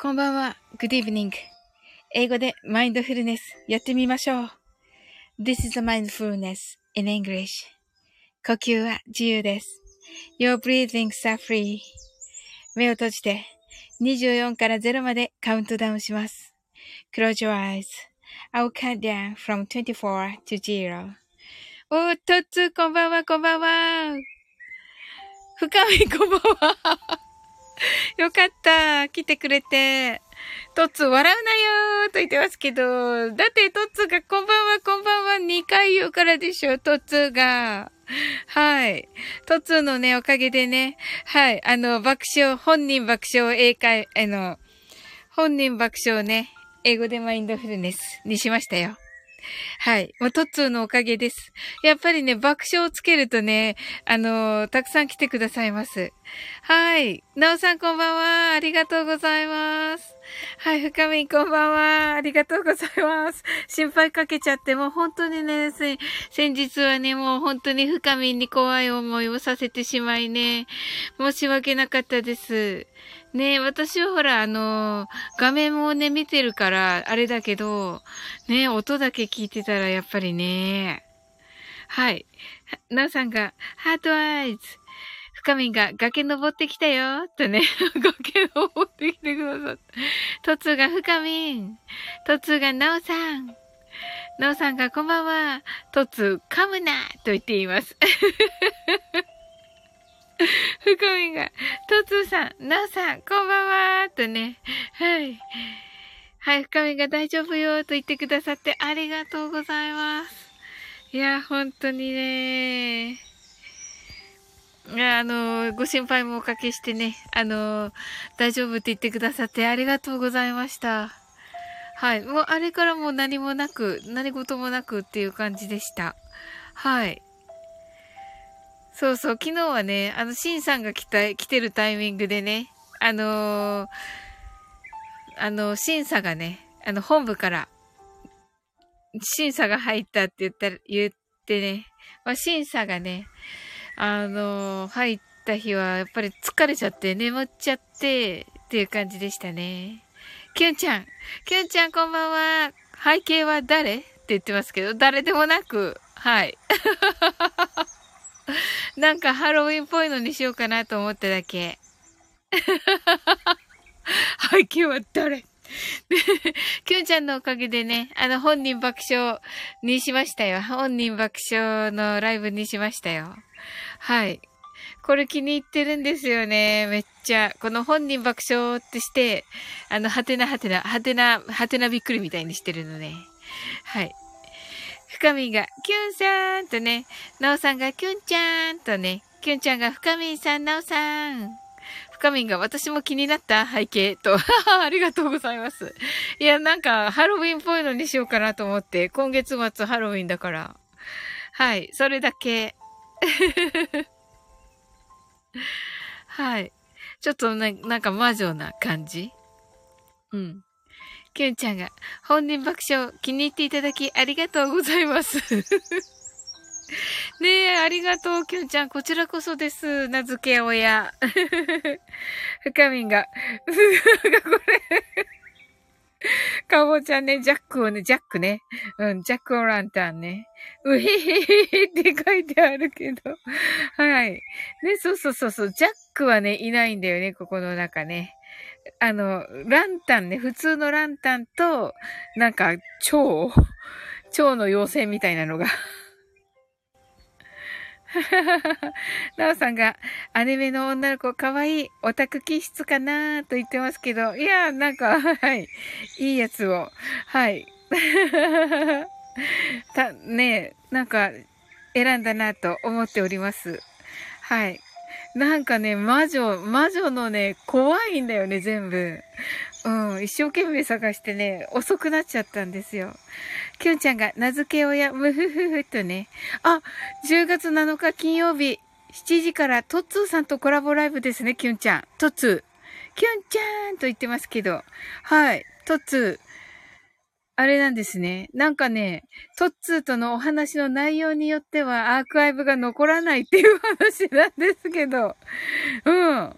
こんばんは。Good evening. 英語でマインドフルネスやってみましょう。This is a mindfulness in English. 呼吸は自由です。Your breathings are free. 目を閉じて24から0までカウントダウンします。Close your eyes.I will count down from 24 to 0. おー、とっつこんばんは、こんばんは。深み、こんばんは。よかった。来てくれて。トッツ笑うなよーと言ってますけど、だってトッツがこんばんはこんばんは2回言うからでしょ、トッツが。はい。トッツのね、おかげでね、はい、あの、爆笑、本人爆笑英会、あの、本人爆笑ね、英語でマインドフルネスにしましたよ。はい。もうトッツーのおかげです。やっぱりね、爆笑をつけるとね、あのー、たくさん来てくださいます。はい。なおさんこんばんは。ありがとうございます。はい。深みこんばんは。ありがとうございます。心配かけちゃって、もう本当にね、先日はね、もう本当に深みに怖い思いをさせてしまいね、申し訳なかったです。ね私はほら、あの画面もね、見てるから、あれだけど、ね音だけ聞いてたらやっぱりね。はい。なおさんが、ハートアイズ。深みんが崖登ってきたよとね、崖登ってきてくださった。トツが深みん。トツがなおさん。なおさんがこんばんは。トツ噛むなと言っています。深みが、トツーさん、ナオさん、こんばんはとね。はい。はい、深みが大丈夫よと言ってくださってありがとうございます。いや、本当にね。いや、あの、ご心配もおかけしてね、あの、大丈夫って言ってくださってありがとうございました。はい。もう、あれからもう何もなく、何事もなくっていう感じでした。はい。そうそう、昨日はね、あの、シンさんが来た、来てるタイミングでね、あのー、あの、審査がね、あの、本部から、審査が入ったって言ったら、言ってね、まあ、審査がね、あのー、入った日は、やっぱり疲れちゃって、眠っちゃって、っていう感じでしたね。キュンちゃん、キュンちゃんこんばんは。背景は誰？って言ってますけど、誰でもなく、はい。なんかハロウィンっぽいのにしようかなと思っただけ。背景は誰？キュンちゃんのおかげでね、あの、本人爆笑にしましたよ。本人爆笑のライブにしましたよ。はい。これ気に入ってるんですよね。めっちゃ。この本人爆笑ってして、あの、はてなはてな、はてな、はてなびっくりみたいにしてるのね。はい。深みが、キュンさんとね、なおさんがキュンちゃんとね、キュンちゃんが深みさん、なおさん。深みが私も気になった背景と。ありがとうございます。いや、なんか、ハロウィンっぽいのにしようかなと思って、今月末ハロウィンだから。はい、それだけ。はい。ちょっとね、なんか魔女な感じうん。キュンちゃんが、本人爆笑気に入っていただきありがとうございます。ねえ、ありがとう、キュンちゃん。こちらこそです。名付け親。深みんが、こ れかぼちゃね、ジャックをね、ジャックね。うん、ジャックオランタンね。うへへへって書いてあるけど。はい。ね、そうそうそうそう。ジャックはね、いないんだよね、ここの中ね。あの、ランタンね、普通のランタンと、なんか、蝶蝶の妖精みたいなのが なおさんが、アニメの女の子かわいい、オタク気質かなと言ってますけど、いや、なんか、はい、いいやつを、はい。た、ねなんか、選んだなと思っております。はい。なんかね、魔女、魔女のね、怖いんだよね、全部。うん、一生懸命探してね、遅くなっちゃったんですよ。きゅんちゃんが名付け親、むふふふとね。あ、10月7日金曜日、7時からトッツーさんとコラボライブですね、きゅんちゃん。トッツー。きゅんちゃんと言ってますけど。はい、トッツー。あれなんですね。なんかね、トッツーとのお話の内容によってはアーカイブが残らないっていう話なんですけど。うん。ア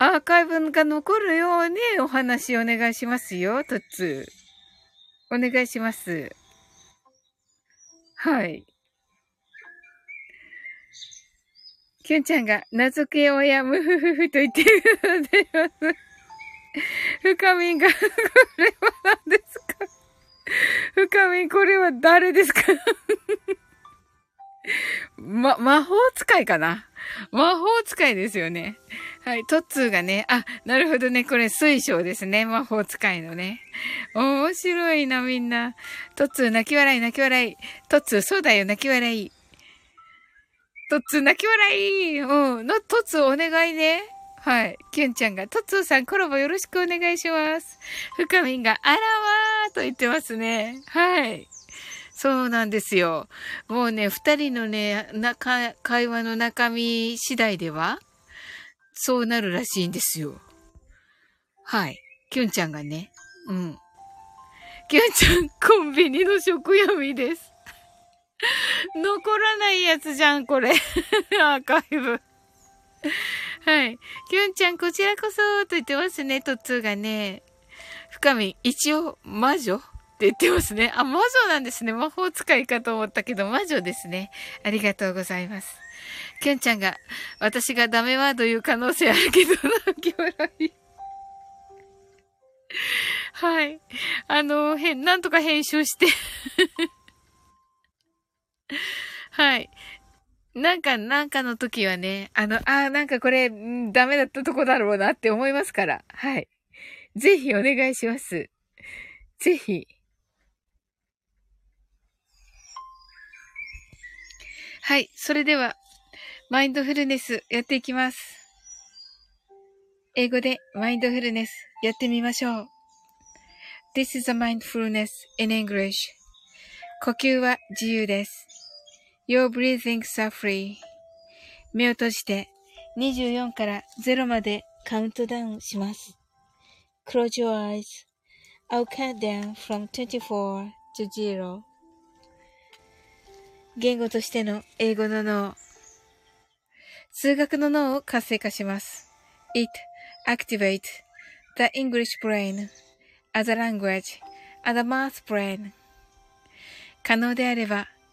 ーカイブが残るようにお話お願いしますよ、トッツー。お願いします。はい。きゅんちゃんが、名付け親、ムフフフと言っているので。深みんが、これは何ですか？深みん、これは誰ですか？ま、魔法使いかな？魔法使いですよね。はい。トッツーがね、あ、なるほどね。これ水晶ですね。魔法使いのね。面白いな、みんな。トッツー泣き笑い、泣き笑い。トッツー、そうだよ、泣き笑い。トッツー、泣き笑い。うん。の、トッツーお願いね。はい。キュンちゃんが、トッツーさんコラボよろしくお願いします。深みんが、あらわーと言ってますね。はい。そうなんですよ。もうね、二人のね、なか、会話の中身次第では、そうなるらしいんですよ。はい。キュンちゃんがね。うん。キュンちゃん、コンビニの食闇です。残らないやつじゃん、これ。アーカイブ。はい。キュンちゃん、こちらこそ、と言ってますね、トッツーがね。深み、一応、魔女って言ってますね。あ、魔女なんですね。魔法使いかと思ったけど、魔女ですね。ありがとうございます。きゅんちゃんが、私がダメワード言う可能性あるけど、泣き笑い。はい。あの、へん、なんとか編集してはい。なんか、なんかの時はね、あの、ああなんかこれ、ダメだったとこだろうなって思いますから。はい。ぜひお願いします。ぜひ。はい。それでは、マインドフルネスやっていきます。英語でマインドフルネスやってみましょう。This is a mindfulness in English. 呼吸は自由です。Your breathings are free. 目を閉じて24から0までカウントダウンします。Close your eyes. I'll count down from 24 to 0. 言語としての英語の脳。数学の脳を活性化します。It activates the English brain as a language and a math brain. 可能であれば、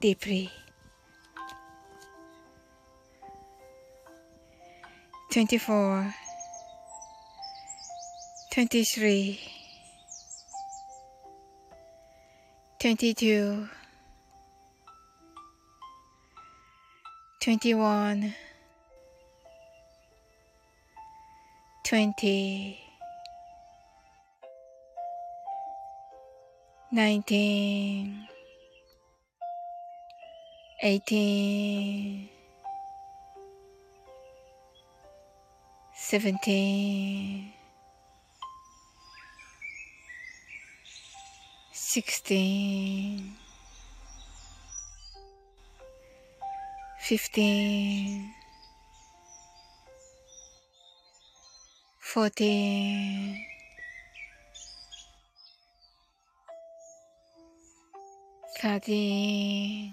deeply. 24 23 22 21 20 19 eighteen, seventeen, sixteen, fifteen, fourteen. Thirteen,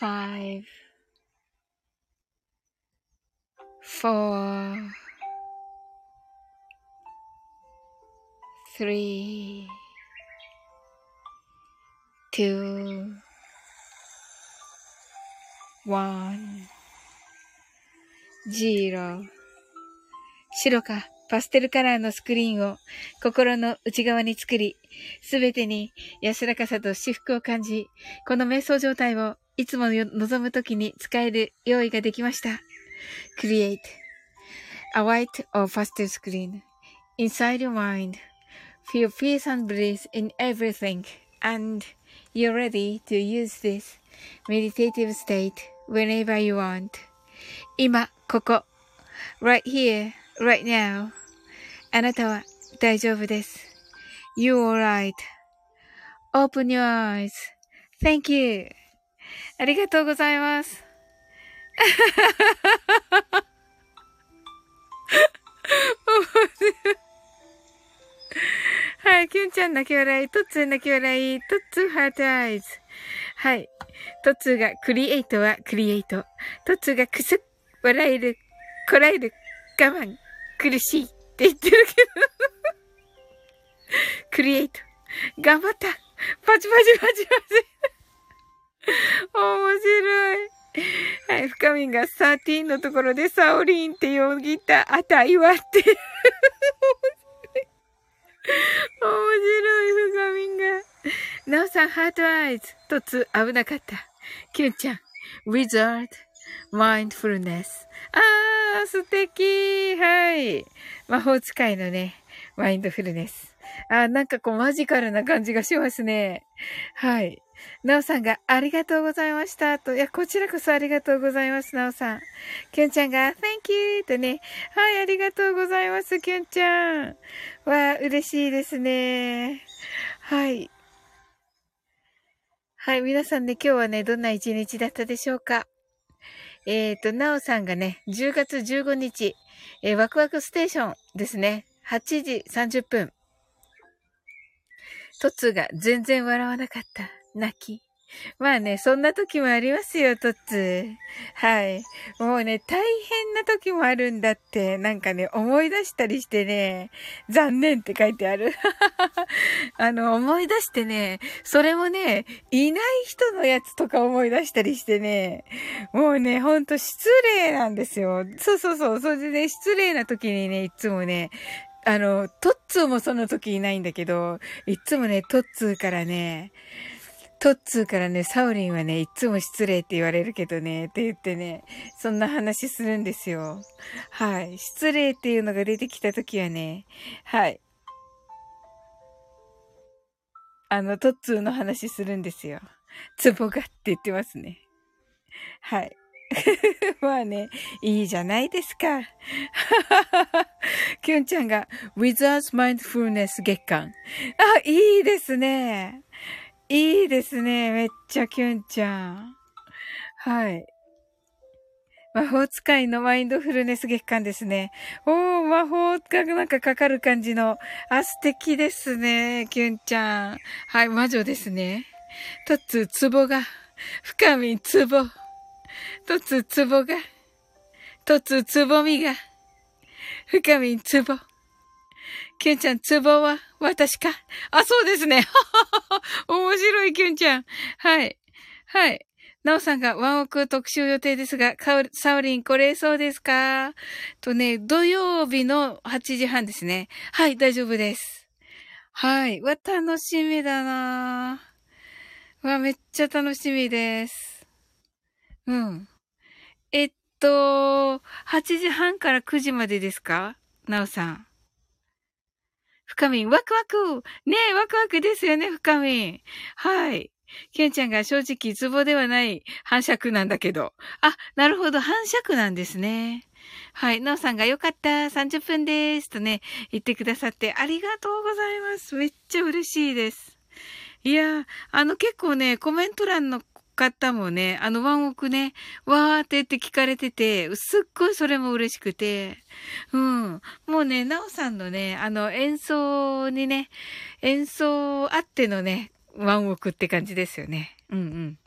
five, four, three, two, one, zero. 白かパステルカラーのスクリーンを心の内側に作り、すべてに安らかさと至福を感じ、この瞑想状態をいつも望むときに使える用意ができました。Create a white or pastel screen inside your mind. Feel peace and bliss in everything and you're ready to use this meditative state whenever you want. 今、ここ。right here, right now. あなたは大丈夫です。You're alright.Open your eyes.Thank you. ありがとうございます。はい、キュンちゃん泣き笑い、トッツー泣き笑い、トッツーハートアイズ。はい。トッツーがクリエイトはクリエイト。トッツーがクスッ、笑える、こらえる、我慢、苦しいって言ってるけどクリエイト。頑張ったパチパチパチパチ 面白い。はい、深みが13のところでサオリンってよぎった値はって面白い、深みが。なおさん、ハートアイズ。とつ、危なかった。キュンちゃん、ウィザード、マインドフルネス。あー、素敵はい。魔法使いのね、マインドフルネス。あー、なんかこうマジカルな感じがしますね。はい。なおさんがありがとうございましたと。いや、こちらこそありがとうございます、なおさん。きゅんちゃんが Thank you! とね。はい、ありがとうございます、きゅんちゃん。わあ嬉しいですね。はい。はい、皆さんね、今日はね、どんな一日だったでしょうかえっ、ー、と、なおさんがね、10月15日、えー、ワクワクステーションですね。8時30分。トツが全然笑わなかった。泣き。まあね、そんな時もありますよ、トッツはい。もうね、大変な時もあるんだって、なんかね、思い出したりしてね、残念って書いてある。あの、思い出してね、それもね、いない人のやつとか思い出したりしてね、もうね、ほんと失礼なんですよ。そうそうそう。それでね、失礼な時にね、いつもね、あの、トッツーもその時いないんだけど、いつもね、トッツーからね、トッツーからね、サウリンはね、いつも失礼って言われるけどね、って言ってね、そんな話するんですよ。はい。失礼っていうのが出てきたときはね、はい。あの、トッツーの話するんですよ。ツボがって言ってますね。はい。まあね、いいじゃないですか。キュンちゃんが、Wizards Mindfulness 月間。あ、いいですね。いいですね。めっちゃキュンちゃん。はい。魔法使いのマインドフルネス月間ですね。おー、魔法がなんかかかる感じの。あ、素敵ですね。キュンちゃん。はい、魔女ですね。とつ、つぼが。深み、つぼ。とつ、つぼが。とつ、つぼみが。深み、つぼ。キュンちゃん、ツボは私か？あ、そうですね。面白い、キュンちゃん。はい。はい。なおさんがワンオク特集予定ですが、サウリン来れそうですか？とね、土曜日の8時半ですね。はい、大丈夫です。はい。わ、楽しみだなわ、めっちゃ楽しみです。うん。えっと、8時半から9時までですか？なおさん。深みん、ワクワクねえ、ワクワクですよね、深みん。はい。ケンちゃんが正直ツボではない反射区なんだけど。あ、なるほど、反射区なんですね。はい。なおさんがよかった、30分です。とね、言ってくださってありがとうございます。めっちゃ嬉しいです。いやあの結構ね、コメント欄の方もね、あのワンオクね、わーってって聞かれてて、すっごいそれも嬉しくて、うん。もうね、なおさんのね、あの演奏にね、演奏あってのね、ワンオクって感じですよね。うんうん。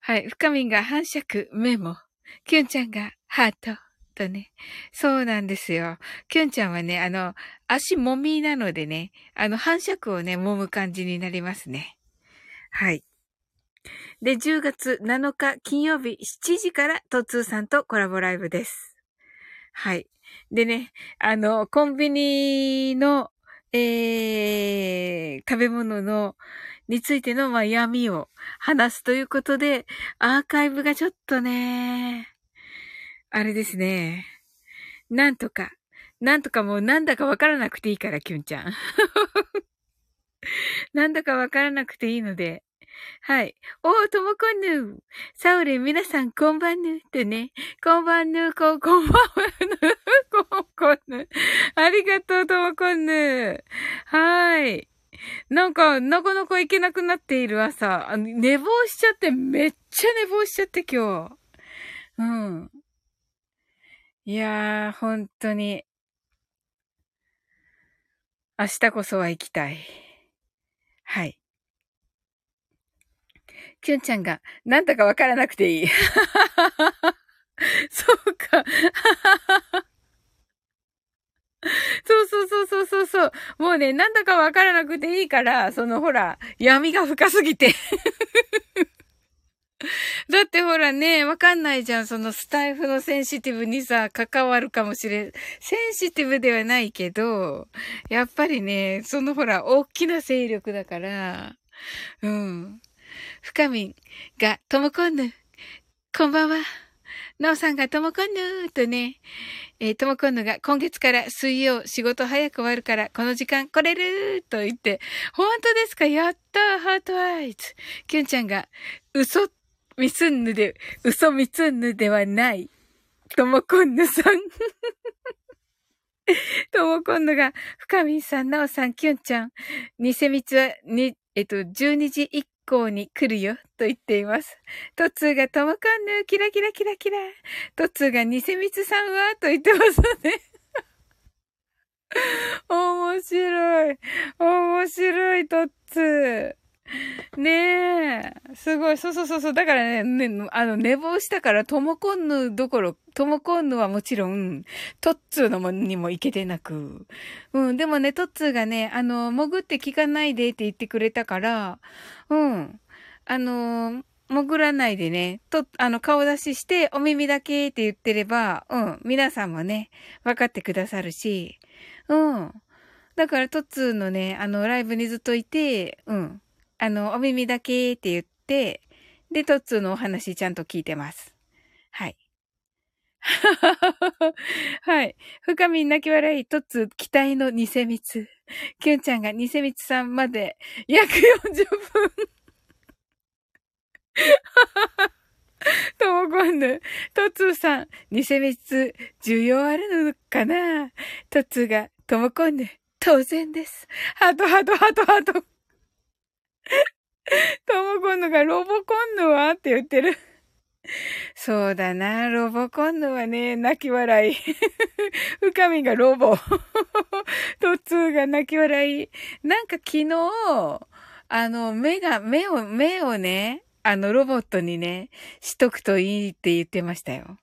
はい。深みが反射区メモ。キュンちゃんがハート。とね。そうなんですよ。キュンちゃんはね、あの、足もみなのでね、あの、反射区をね、揉む感じになりますね。はい。で、10月7日金曜日7時からトツーさんとコラボライブです。はい。でね、あの、コンビニの、えー、食べ物の、についての、まあ、闇を話すということで、アーカイブがちょっとね、あれですね。なんとか、なんとかもうなんだかわからなくていいから、キュンちゃん。なんだかわからなくていいので、はい。おー、ともこんぬ。サウレン、皆さん、こんばんぬ。とね。こんばんぬ、こ、こんばんはぬ。こんこんぬ。ありがとう、ともこんぬ。はーい。なんか、なかなか行けなくなっている朝、寝坊しちゃって、めっちゃ寝坊しちゃって今日。うん。いやー、本当に。明日こそは行きたい。はい。きゅんちゃんが、なんだかわからなくていい。そうか。そうそうそうそうそうそう。もうね、なんだかわからなくていいから、そのほら、闇が深すぎて。だってほらね、わかんないじゃん。そのスタイフのセンシティブにさ、関わるかもしれん。センシティブではないけど、やっぱりね、そのほら、大きな勢力だから、うん。深みんが、ともこんぬ、こんばんは。なおさんがともこんぬとね、えー、ともこんぬが今月から水曜仕事早く終わるからこの時間来れると言って、本当ですか？やったハートアイズ。きゅんちゃんが、嘘みすんぬで、嘘みつんぬではない。ともこんぬさん。ともこんぬが、深みんさん、なおさん、きゅんちゃん。偽密は、に、えっと、12時以校に来るよ、と言っています。トツーがともかんぬ、キラキラキラキラ。トツーがニセミツさんは、と言ってますね。面白い。面白い、トッツー。ねえ。すごい。そうそうそうそう。だからね、ね、あの、寝坊したから、トモコンヌどころ、トモコンヌはもちろん、トッツーのもにも行けてなく。うん。でもね、トッツーがね、あの、潜って聞かないでって言ってくれたから、うん。あの、潜らないでね、と、あの、顔出しして、お耳だけって言ってれば、うん。皆さんもね、分かってくださるし、うん。だから、トッツーのね、あの、ライブにずっといて、うん。あの、お耳だけって言って、で、トッツーのお話ちゃんと聞いてます。はい。はい。深み泣き笑い、トッツー期待の偽蜜。キュンちゃんが偽蜜さんまで約40分。ともこんぬ。トツーさん、偽蜜、需要あるのかな？トツーが、ともこんぬ、当然です。ハトハトハトハト。ともこんぬがロボコンヌは？って言ってる。そうだな、ロボコンヌはね、泣き笑い。深みがロボ。トツーが泣き笑い。なんか昨日、あの、目が、目を、目をね、あの、ロボットにね、しとくといいって言ってましたよ。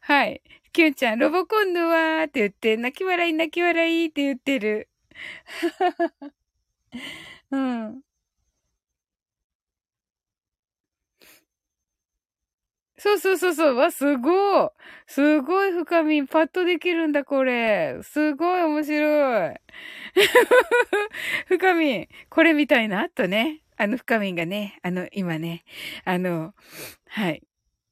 はい。キュンちゃん、ロボコンヌは？って言って、泣き笑い泣き笑いって言ってる。うん。そうそうそうそう。わ、すごい。すごい深み、パッとできるんだ、これ。すごい面白い。深み、これみたいな、とね。あの、深みがね、あの、今ね、あの、はい。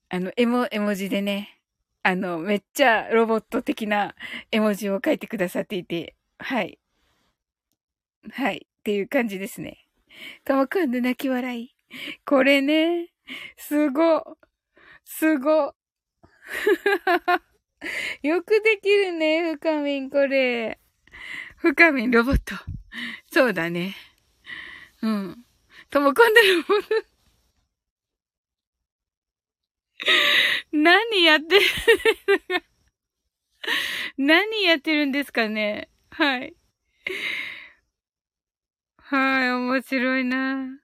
あの、絵も、絵文字でね、あの、めっちゃロボット的な絵文字を書いてくださっていて、はい。はい。っていう感じですね。ともくんの泣き笑い。これね、すご。すご。よくできるね、ふかみん、これ。ふかみん、ロボット。そうだね。うん。ともこんでロボット。何やってる何やってるんですかねはい。はい、面白いな。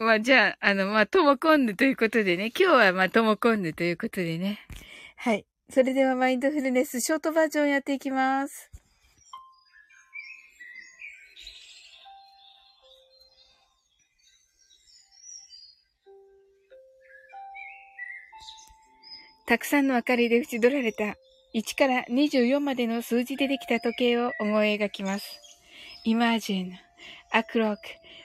まあ、じゃあ、あの、まあ、ともこんぬということでね。今日はまあ、ともこんぬということでね。はい。それでは、マインドフルネスショートバージョンやっていきます。たくさんの明かりで縁取られた1から24までの数字でできた時計を思い描きます。Imagine a clock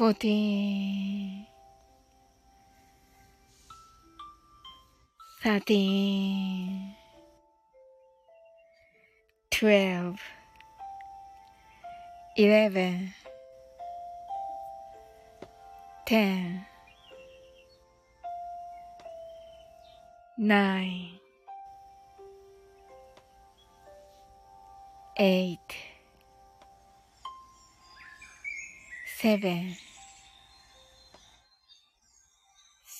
Fourteen, thirteen, twelve, eleven, ten, nine, eight, seven,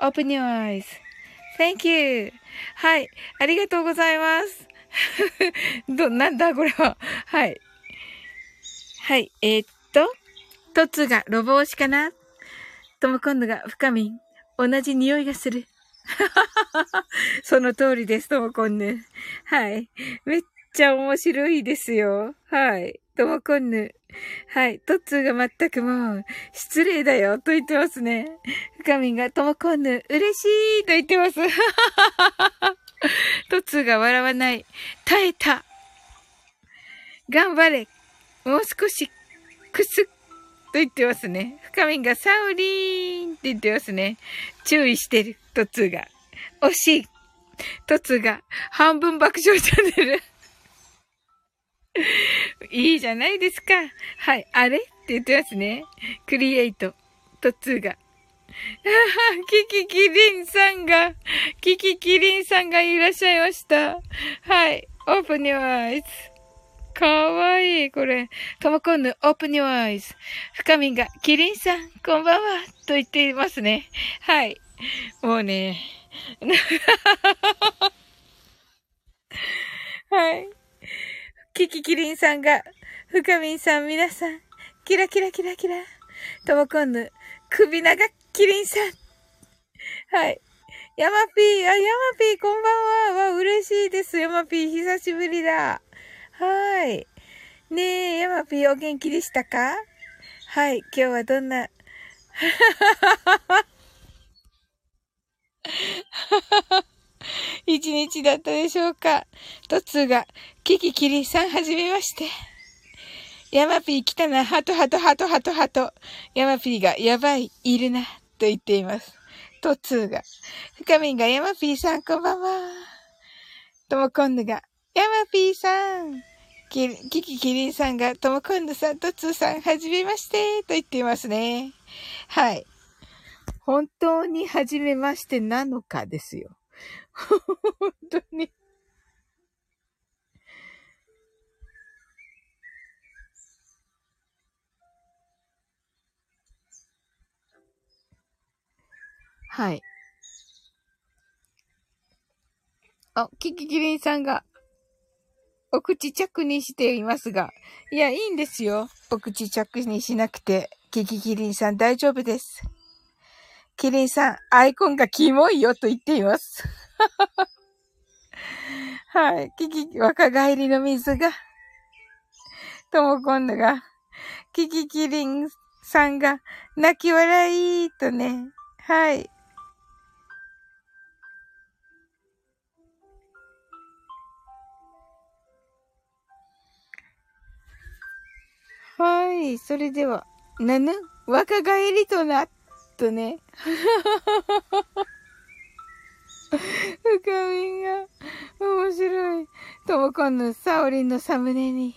Open your eyes. Thank you. はい。ありがとうございます。ど、なんだこれは。はい。はい。えー、っと、トツがロボ押しかな？とも今度が深み。同じ匂いがする。その通りです、ともこんぬ。はい。めっちゃ面白いですよ。はい。ともこんぬ。はい。トッツーが全くもう、失礼だよ、と言ってますね。深みが、ともこんぬ、嬉しい、と言ってます。トッツーが笑わない。耐えた。頑張れ。もう少し、くすっと言ってますね。深みがサウリーンって言ってますね。注意してる、トツーが。惜しい。トツーが半分爆笑チャンネル。いいじゃないですか。はい。あれって言ってますね。クリエイト。トツーが。キキキリンさんが、キキキリンさんがいらっしゃいました。はい。オープンには、かわいい、これ。ともこんぬ、オープニュアイズ。深みが、キリンさん、こんばんは、と言っていますね。はい。もうね。はい。キキキリンさんが、深みんさん、皆さん、キラキラキラキラ。ともこんぬ、首長キリンさん。はい。ヤマピー、あ、ヤマピー、こんばんは。わ、嬉しいです。ヤマピー、久しぶりだ。はい。ねえ、ヤマピーお元気でしたか？はい、今日はどんな、ははははは 一日だったでしょうか？トツーが、キキキリンさんはじめまして。ヤマピー来たな、ハトハトハトハトハト。ヤマピーが、やばい、いるな、と言っています。トツーが、深みが、ヤマピーさんこんばんは。ともこんぬが、ヤマピーさん。キキキリンさんが、ともこんぬさん、トツーさん、はじめまして、と言っていますね。はい。本当にはじめましてなのかですよ。本当に。はい。あ、キキキリンさんが、お口着にしていますが。いや、いいんですよ。お口着にしなくて。キキキリンさん大丈夫です。キリンさん、アイコンがキモいよと言っています。はい。キキ、若返りの水が、とも今度が、キキキリンさんが、泣き笑いとね、はい。はい。それでは、なぬ若返りとな、とね。深みが、面白い。ともこんのサオリンのサムネに。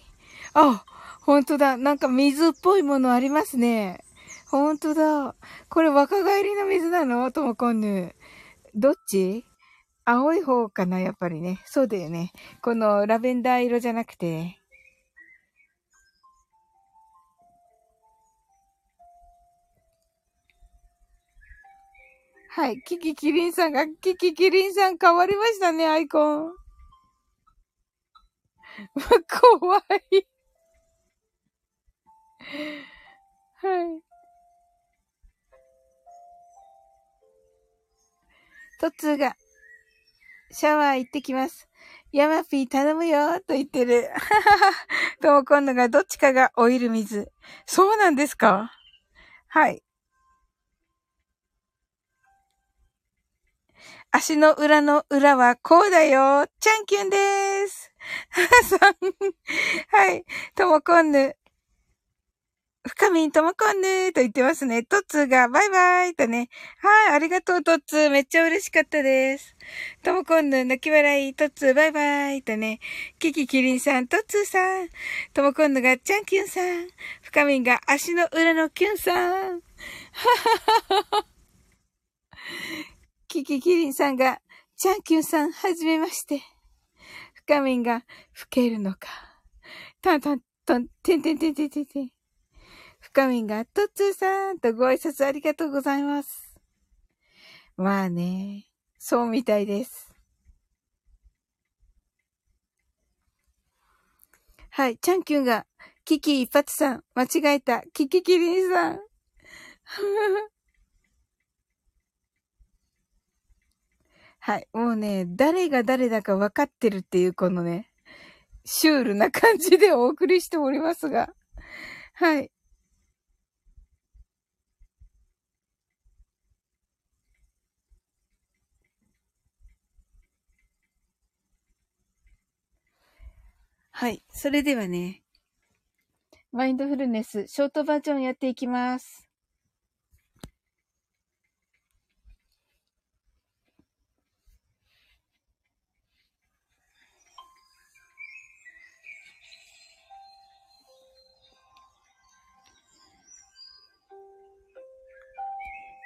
あ、ほんとだ。なんか水っぽいものありますね。ほんとだ。これ若返りの水なの？ともこんぬ。どっち？青い方かなやっぱりね。そうだよね。このラベンダー色じゃなくて。はい。キキキリンさんが、キキキリンさん変わりましたね、アイコン。怖い。はい。トツが、シャワー行ってきます。ヤマピー頼むよと言ってる。とも今度がどっちかがオイル水。そうなんですか？はい。足の裏の裏はこうだよ。チャンキュンです。さん。はい。ともこんぬ。深みんともこんぬと言ってますね。トッツーがバイバイとね。はい。ありがとう、トッツー。めっちゃ嬉しかったです。ともこんぬ、泣き笑い、トッツーバイバイとね。キキキリンさん、トッツーさん。ともこんぬがチャンキュンさん。深みんが足の裏のキュンさん。はははは。キキキリンさんが、チャンキュンさん、はじめまして。深みんが、吹けるのか。タンタンタン、てんてんてんてんてんてん。深みんが、トッツーさんとご挨拶ありがとうございます。まあね、そうみたいです。はい、チャンキュンが、キキ一発さん、間違えた、キキキリンさん。はい。もうね、誰が誰だか分かってるっていうこのね、シュールな感じでお送りしておりますが。はい。はい。それではね、マインドフルネス、ショートバージョンやっていきます。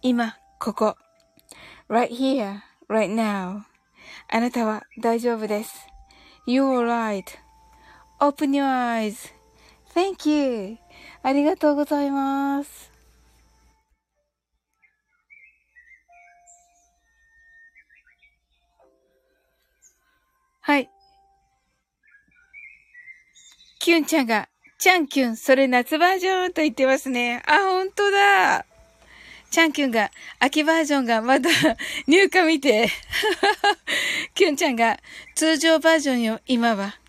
今、ここ。right here, right now. あなたは大丈夫です。You're right.Open your eyes.Thank you. ありがとうございます。はい。キュンちゃんが、ちゃんキュン、それ夏バージョンと言ってますね。あ、ほんとだ。ちゃんキュンが、秋バージョンがまだ 入荷見て。キュンちゃんが、通常バージョンよ、今は。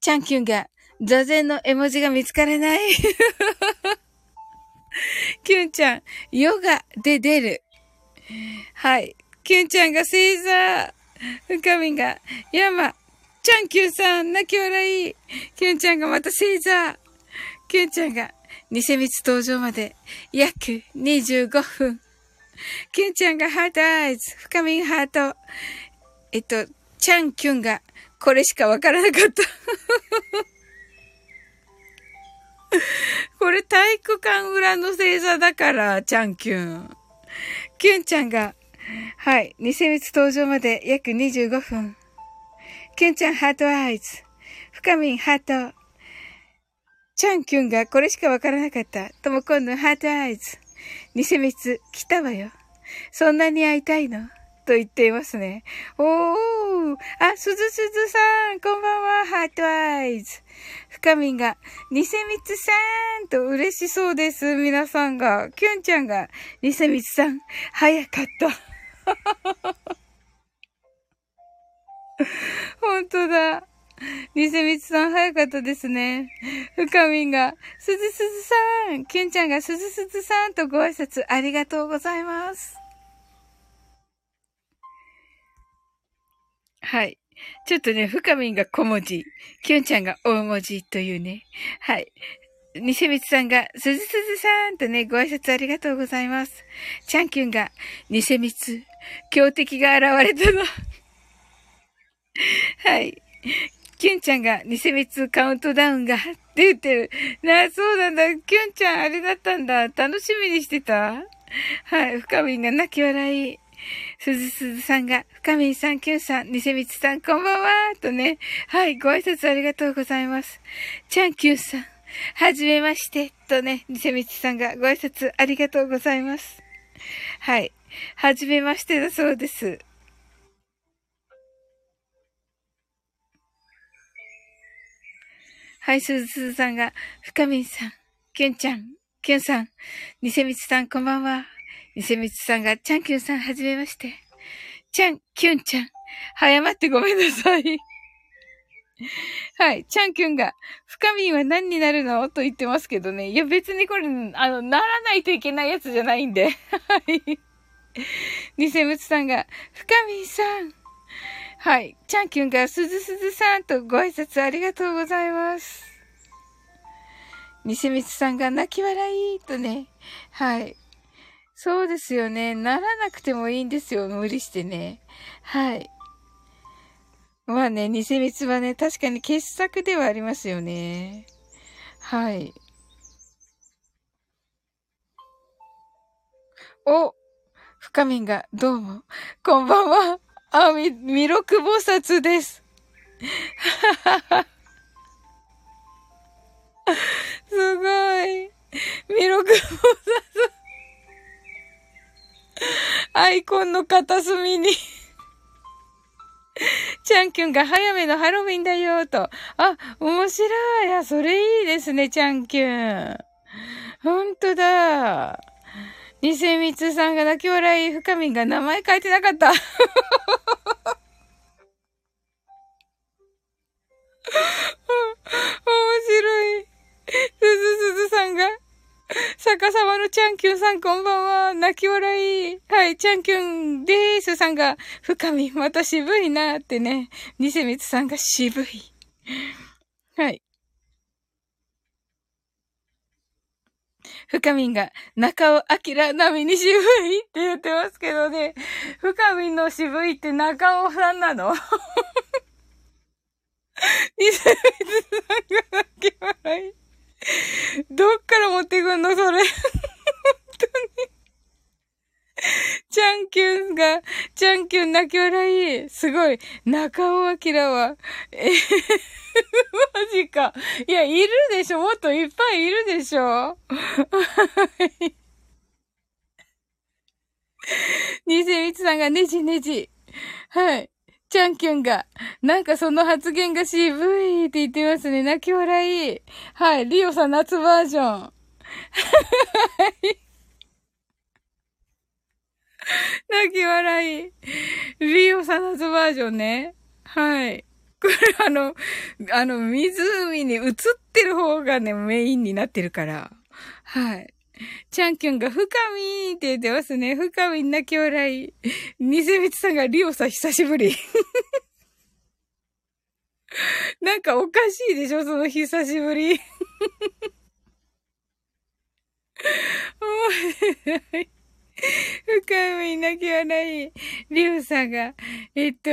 ちゃんキュンが、座禅の絵文字が見つからない。キュンちゃん、ヨガで出る。はい。キュンちゃんが星座。ふかみんが、山。ちゃんキュンさん、泣き笑い。キュンちゃんがまた星座。キュンちゃんが、偽光登場まで約25分。キュンちゃんが heart eyes、深みんハート。えっと、チャンキュンがこれしかわからなかった。これ体育館裏の星座だから、チャンキュン。キュンちゃんが、はい、偽光登場まで約25分。キュンちゃん heart eyes。深みんハート。チャンキュンがこれしかわからなかった。ともこんぬ heart eyes。偽光来たわよ。そんなに会いたいの？と言っていますね。おーあ、すずすずさんこんばんはハートアイズ。深みんが、偽光さんと嬉しそうです。皆さんが。キュンちゃんが、偽光さん、早かった。本当だ。ニセミツさん早かったですね。ふかみんが、すずすずさん、キュンちゃんがすずすずさんとご挨拶ありがとうございます。はい。ちょっとね、ふかみんが小文字、キュンちゃんが大文字というね。はい。ニセミツさんが、すずすずさんとね、ご挨拶ありがとうございます。チャンキュンが、ニセミツ、強敵が現れたの。はい。キュンちゃんが偽密カウントダウンがって言ってる。なあ、そうなんだ。キュンちゃんあれだったんだ。楽しみにしてた？はい。深みが泣き笑い。すずすずさんが、深みさん、キュンさん、偽密さん、こんばんはとね。はい。ご挨拶ありがとうございます。ちゃんキュンさん、はじめまして。とね、偽密さんがご挨拶ありがとうございます。はい。はじめましてだそうです。はい、すずさんが、深みんさん、きゅんちゃん、きゅんさん、にせみつさん、こんばんは。にせみつさんが、ちゃんきゅんさん、はじめまして。ちゃん、きゅんちゃん。早まってごめんなさい。はい。ちゃんきゅんが、深みんは何になるの？と言ってますけどね。いや、別にこれ、あの、ならないといけないやつじゃないんで。はい。偽物さんが、深みんさん。はい。ちゃんきゅんが、すずすずさんとご挨拶ありがとうございます。偽光さんが泣き笑いとね。はい。そうですよね。ならなくてもいいんですよ。無理してね。はい。まあね、偽光はね、確かに傑作ではありますよね。はい。お深みんが、どうも、こんばんは。あ、み、弥勒菩薩です。すごい。弥勒菩薩。アイコンの片隅にチャンキュンが早めのハロウィンだよ、と。あ、面白い。あ、それいいですね、チャンキュン。ほんとだ。ニセミツさんが泣き笑い、深みが名前書いてなかった。面白い。すずすずさんが逆さまのチャンキュンさんこんばんは。泣き笑い。はい、チャンキュンでーすさんが、深み、また渋いなってね。ニセミツさんが渋い。はい。深みんが、中尾明並みに渋いって言ってますけどね。深みんの渋いって中尾さんなの？ニセミツさんが泣き笑い。どっから持ってくんのそれ。本当に。チャンキュンが、チャンキュン泣き笑い。すごい。中尾明は、え マジか。いや、いるでしょもっといっぱいいるでしょ はい。ニセミツさんがねじねじ。はい。ちゃんきゅんが、なんかその発言が渋いって言ってますね。泣き笑い。はい。リオさん夏バージョン。はい。泣き笑い。リオさん夏バージョンね。はい。これあの、あの、湖に映ってる方がね、メインになってるから。はい。チャンキュンが深みーって言ってますね。深み泣き笑い。ニセミツさんがリオさん久しぶり。なんかおかしいでしょその久しぶり。深み泣き笑い。リオさんが、えっと、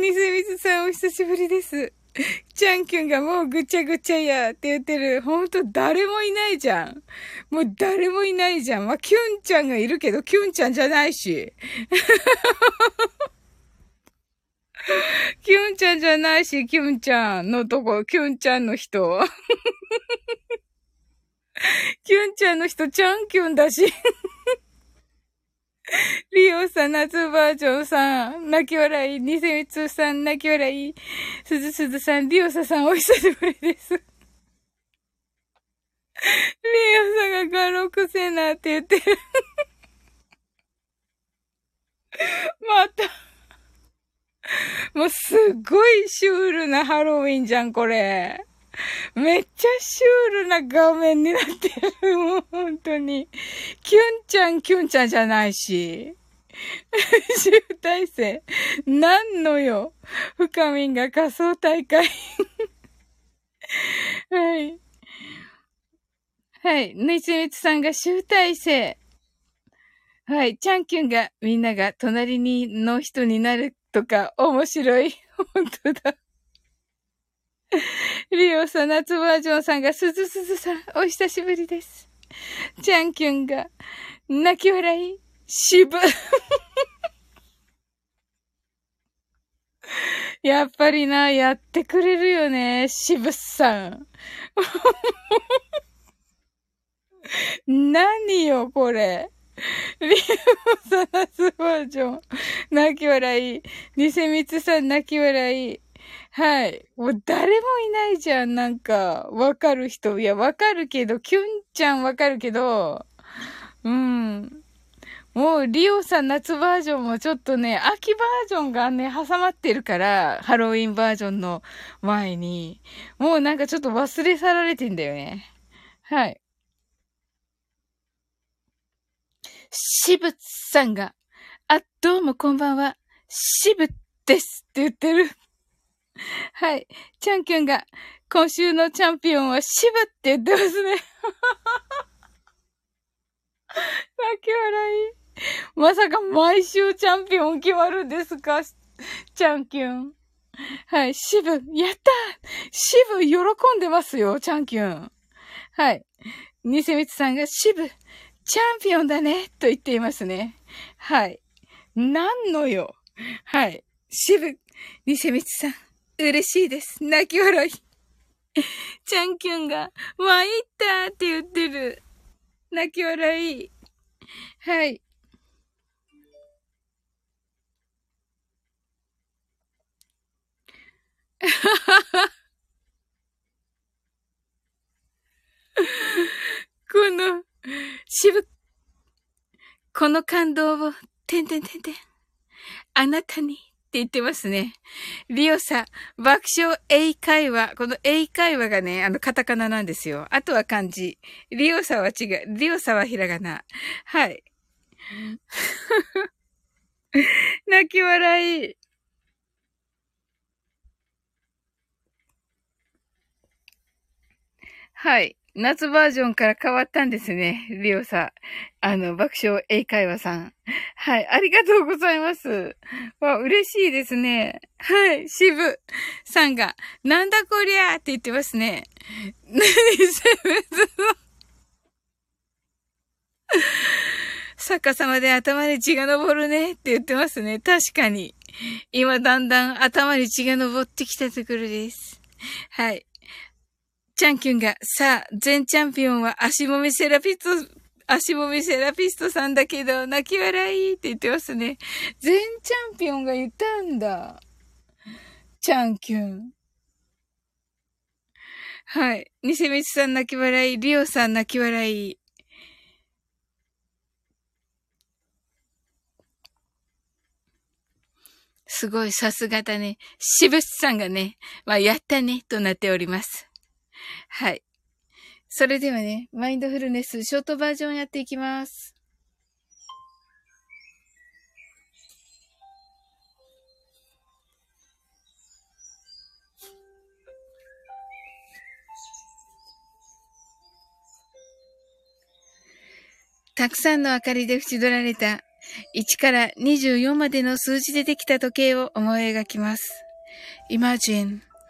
ニセミツさんお久しぶりです。ちゃんきゅんがもうぐちゃぐちゃやって言ってる。ほんと誰もいないじゃん。もう誰もいないじゃん。まあ、キュンちゃんがいるけど、キュンちゃんじゃないし。キュンちゃんじゃないし、キュンちゃんのとこ、キュンちゃんの人。キュンちゃんの人、ちゃんキュンだし。リオさん、夏バージョンさん、泣き笑い、ニセミツさん、泣き笑い、すずすずさん、リオサさん、お久しぶりです。リオさんがガロクセナって言ってる。また。もうすっごいシュールなハロウィンじゃん、これ。めっちゃシュールな画面になってる。もう本当に。キュンちゃん、キュンちゃんじゃないし。集大成。なんのよ。深みんが仮想大会。はい。はい。ぬいつみつさんが集大成。はい。ちゃんきゅんが、みんなが隣にの人になるとか、面白い。本当だ。リオさん、夏バージョンさんが、すずすずさん、お久しぶりです。チャンキュンが、泣き笑い、渋。やっぱりな、やってくれるよね、渋さん。何よ、これ。リオさん、夏バージョン。泣き笑い。ニセミツさん、泣き笑い。はい。もう誰もいないじゃん、なんか、わかる人。いや、わかるけど、キュンちゃんわかるけど、うん。もう、リオさん夏バージョンもちょっとね、秋バージョンがね、挟まってるから、ハロウィンバージョンの前に、もうなんかちょっと忘れ去られてんだよね。はい。しぶさんが、あ、どうもこんばんは。しぶですって言ってる。はい。チャンキュンが、今週のチャンピオンはしぶって言ってますね。泣き笑い。まさか毎週チャンピオン決まるんですか？チャンキュン。はい。シブ、やったシブ、喜んでますよ、チャンキュン。はい。ニセミツさんが、シブ、チャンピオンだね、と言っていますね。はい。なんのよ。はい。シブ、ニセミツさん、嬉しいです。泣き笑い。チャンキュンが、参ったって言ってる。泣き笑い。はい。この、渋、この感動を、てんてんてんてん、あなたに、って言ってますね。リオさ、爆笑英会話。この英会話がね、あの、カタカナなんですよ。あとは漢字。リオさは違う。リオさはひらがな。はい。泣き笑い。はい。夏バージョンから変わったんですね。リオさん。あの、爆笑英会話さん。はい。ありがとうございます。わ、嬉しいですね。はい。渋さんが、なんだこりゃって言ってますね。何せ逆さまで頭に血が昇るねって言ってますね。確かに。今だんだん頭に血が昇ってきたところです。はい。チャンキュンが、さあ、全チャンピオンは足もみセラピスト、足もみセラピストさんだけど、泣き笑いって言ってますね。全チャンピオンが言ったんだ。チャンキュン。はい。ニセミツさん泣き笑い、リオさん泣き笑い。すごい、さすがだね。しぶさんがね、まあ、やったね、となっております。はい。それではね、マインドフルネスショートバージョンやっていきます。たくさんの明かりで縁取られた1から24までの数字でできた時計を思い描きます。Imagine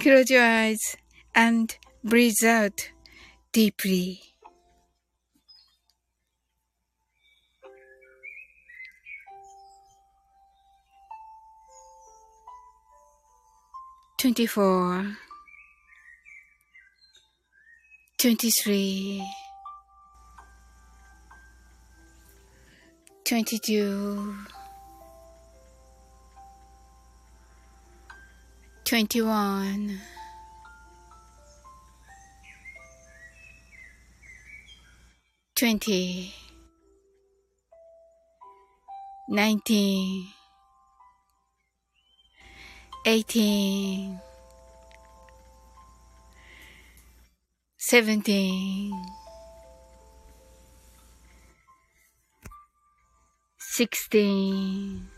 Close your eyes and breathe out deeply. Twenty-four, twenty-three, twenty-two. 21 20 19 18 17 16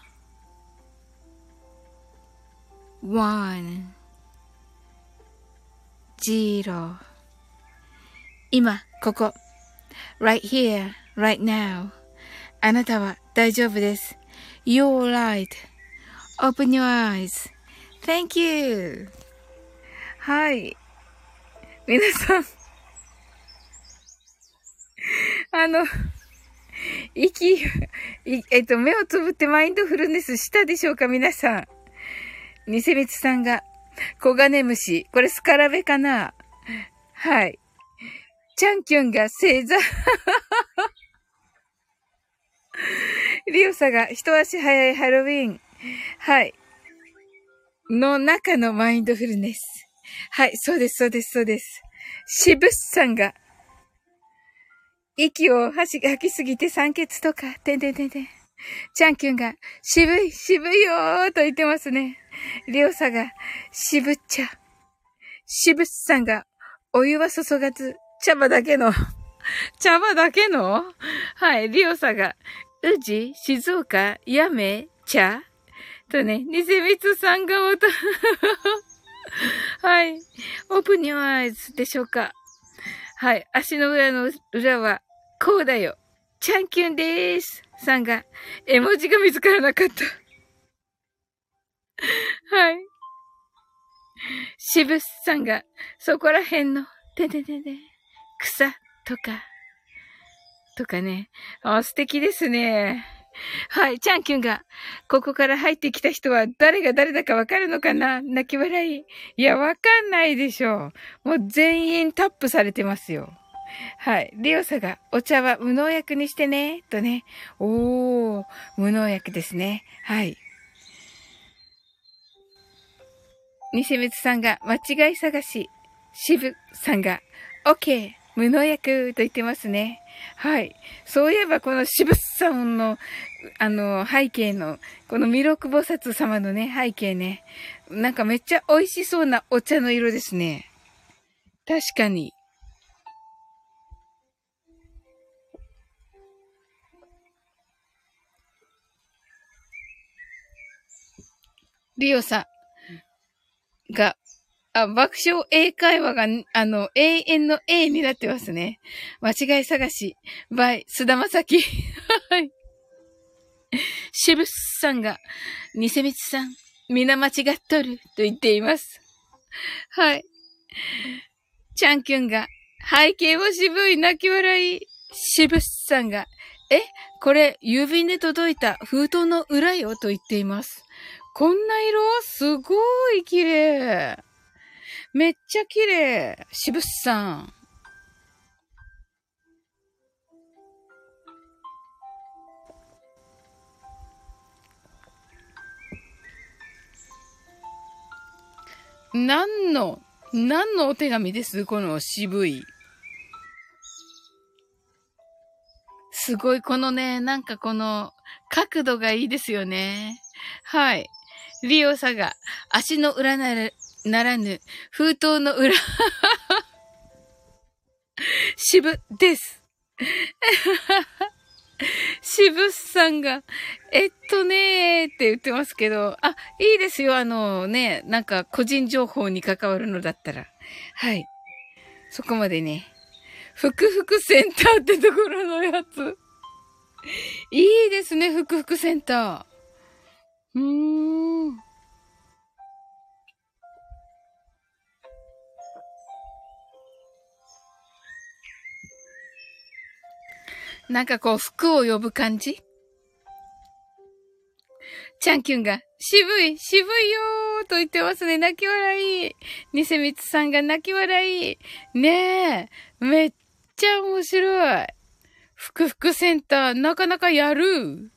one, zero 今、ここ。right here, right now. あなたは大丈夫です。You're right.Open your eyes. Thank you. はい。皆さん。あの、息、えっと、目をつぶってマインドフルネスしたでしょうか皆さん。ニセミツさんが、コガネムシ。これスカラベかな？はい。チャンキュンが星座。リオサが一足早いハロウィン。はい。の中のマインドフルネス。はい、そうです、そうです、そうです。シブスさんが、息を吐き吐きすぎて酸欠とか、てんてんてんてん。チャンキュンが、渋い、渋いよーと言ってますね。リオサが、渋っちゃ。シブスさんが、お湯は注がず、茶葉だけの、茶葉だけの？はい、リオサが、宇治、静岡、やめ、茶とね、ニセミツさんがまたはい。オープニュアイズでしょうか。はい。足の裏の裏は、こうだよ。チャンキュンでーす。さんが、絵文字が見つからなかった。はい。シブスさんが、そこら辺の、てててて、草とか、とかね。あ、素敵ですね。はい、チャンキュンが、ここから入ってきた人は誰が誰だかわかるのかな？泣き笑い。いや、わかんないでしょう。もう全員タップされてますよ。はい。リオサが、お茶は無農薬にしてね、とね。おー、無農薬ですね。はい。ニセミツさんが、間違い探し。シブさんが、オッケー、無農薬と言ってますね。はい。そういえば、この渋さんの、あの、背景の、この弥勒菩薩様のね、背景ね。なんかめっちゃ美味しそうなお茶の色ですね。確かに。リオさんが、あ、爆笑英会話が、あの、永遠の A になってますね。間違い探し、by 須田正樹。はい。シブスさんが、ニセミツさん、皆間違っとる、と言っています。はい。チャンキュンが、背景も渋い泣き笑い。シブスさんが、え、これ、郵便で届いた封筒の裏よ、と言っています。こんな色すごい綺麗。めっちゃ綺麗。しぶっさん。何の、何のお手紙です？この渋い。すごい、このね、なんかこの、角度がいいですよね。はい。リオサが、足の裏なら、ならぬ、封筒の裏。渋です。渋さんが、えっとねーって言ってますけど、あ、いいですよ。あのね、なんか個人情報に関わるのだったら。はい。そこまでね。ふくふくセンターってところのやつ。いいですね、ふくふくセンター。うーん。なんかこう、服を呼ぶ感じ？チャンキュンが、渋い、渋いよーと言ってますね。泣き笑い。ニセミツさんが泣き笑い。ねえ、めっちゃ面白い。ふくふくセンター、なかなかやる。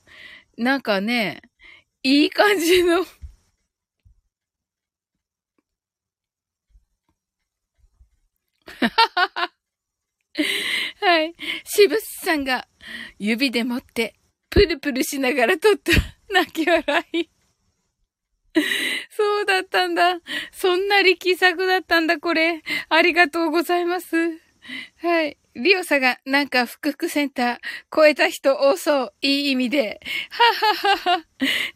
なんかね、いい感じの はい。しぶすさんが指で持ってプルプルしながら撮った泣き笑い。そうだったんだ。そんな力作だったんだ、これ。ありがとうございます。はい。リオサがなんか福福センター超えた人多そう。いい意味で。はははは。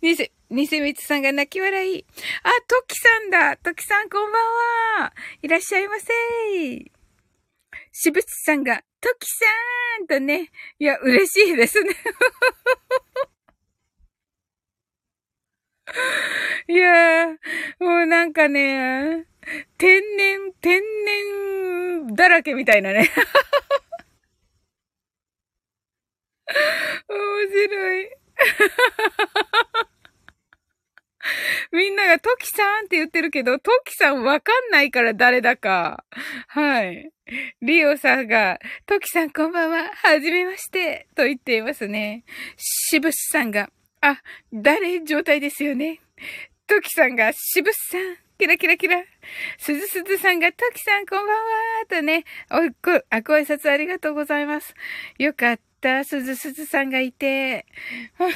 ニセ、ニセミツさんが泣き笑い。あ、トキさんだ。トキさんこんばんは。いらっしゃいませ。しぶつさんが、トキさーんとね。いや、嬉しいですね。いやー、もうなんかね、天然、天然だらけみたいなね。面白い。みんながトキさんって言ってるけど、トキさんわかんないから誰だか。はい。リオさんが、トキさんこんばんは、はじめまして、と言っていますね。しぶすさんが、あ、誰？状態ですよね。トキさんが、しぶすさん、キラキラキラ。すずすずさんが、トキさんこんばんは、とね、お、ご、あ、ご挨拶ありがとうございます。よかった、すずすずさんがいて。本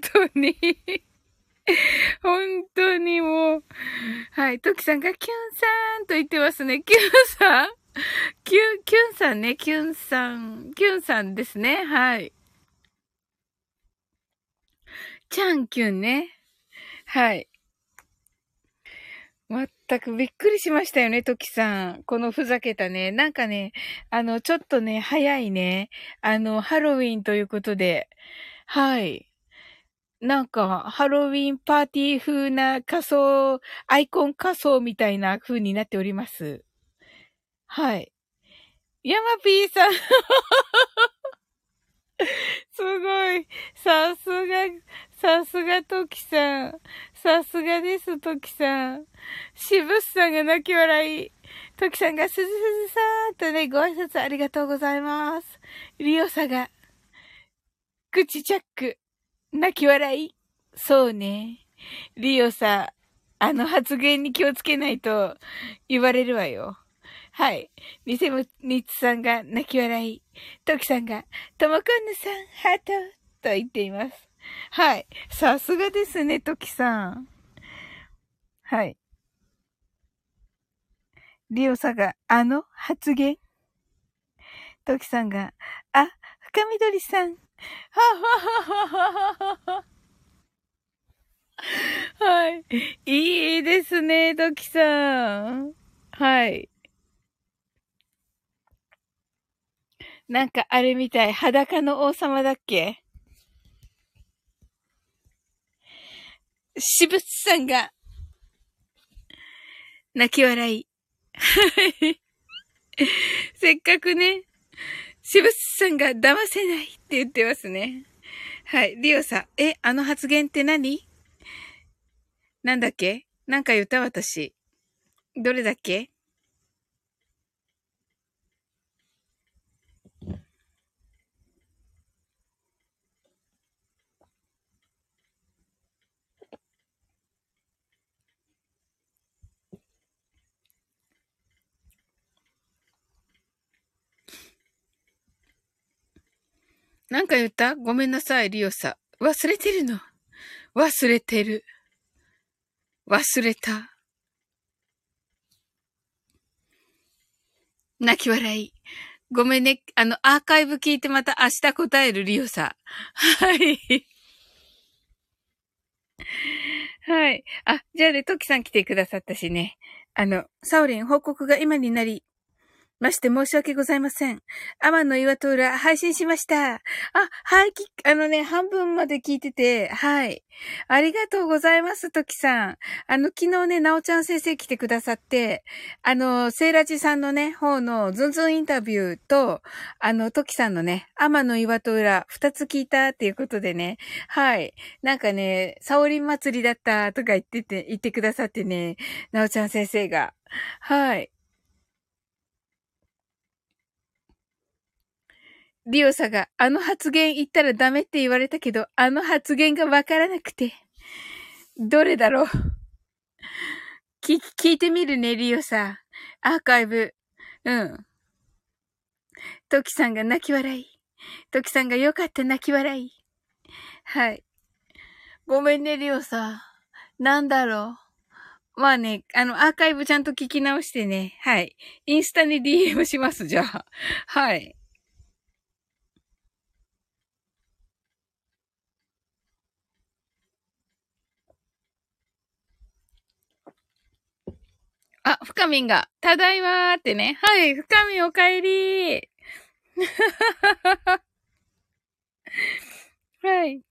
当に本当にもう。はい。トキさんがキュンさんと言ってますね。キュンさん？キュン、キュンさんね。キュンさん。キュンさんですね。はい。ちゃんキュンね。はい。まったくびっくりしましたよね、トキさん。このふざけたね。なんかね、あの、ちょっとね、早いね。あの、ハロウィンということで。はい。なんか、ハロウィンパーティー風な仮装、アイコン仮装みたいな風になっております。はい。ヤマピーさん すごい。さすが、さすがトキさん。さすがです、トキさん。しぶすさんが泣き笑い。トキさんがすずすずさーんとね、ご挨拶ありがとうございます。リオサが、口チャック。泣き笑い。そうね。リオさ、あの発言に気をつけないと言われるわよ。はい。ニセムニツさんが泣き笑い。トキさんが、ともこんぬさん、ハートと言っています。はい。さすがですね、トキさん。はい。リオさんが、あの発言トキさんが、あ、深緑さん、はははははは。はい。いいですね、ドキさん。はい。なんかあれみたい。裸の王様だっけ？しぶさんが、泣き笑い。せっかくね、しぶさんが騙せないって言ってますね。はい。リオさん。え、あの発言って何？なんだっけ？なんか言った私。どれだっけ？なんか言った？ごめんなさい、リオさん。忘れてるの。忘れてる。忘れた。泣き笑い。ごめんね。あの、アーカイブ聞いてまた明日答えるリオさん。はい。はい。あ、じゃあね、トキさん来てくださったしね。あの、サオリン報告が今になり、まして申し訳ございません。アマンの岩戸裏配信しました。あ、はい、あのね、半分まで聞いてて、はい。ありがとうございます、トキさん。あの、昨日ね、なおちゃん先生来てくださって、あの、セイラジさんのね、方のズンズンインタビューと、あの、トキさんのね、アマの岩戸裏、二つ聞いたっていうことでね、はい。なんかね、サオリン祭りだったとか言ってて、言ってくださってね、なおちゃん先生が。はい。リオさんが、あの発言言ったらダメって言われたけど、あの発言がわからなくて。どれだろう？聞、聞いてみるね、リオさ。アーカイブ。うん。トキさんが泣き笑い。トキさんがよかった泣き笑い。はい。ごめんね、リオさ。なんだろう？まあね、あの、アーカイブちゃんと聞き直してね。はい。インスタに DM します、じゃあ。はい。あ、深みんが、ただいまーってね。はい、深みんお帰りー はい。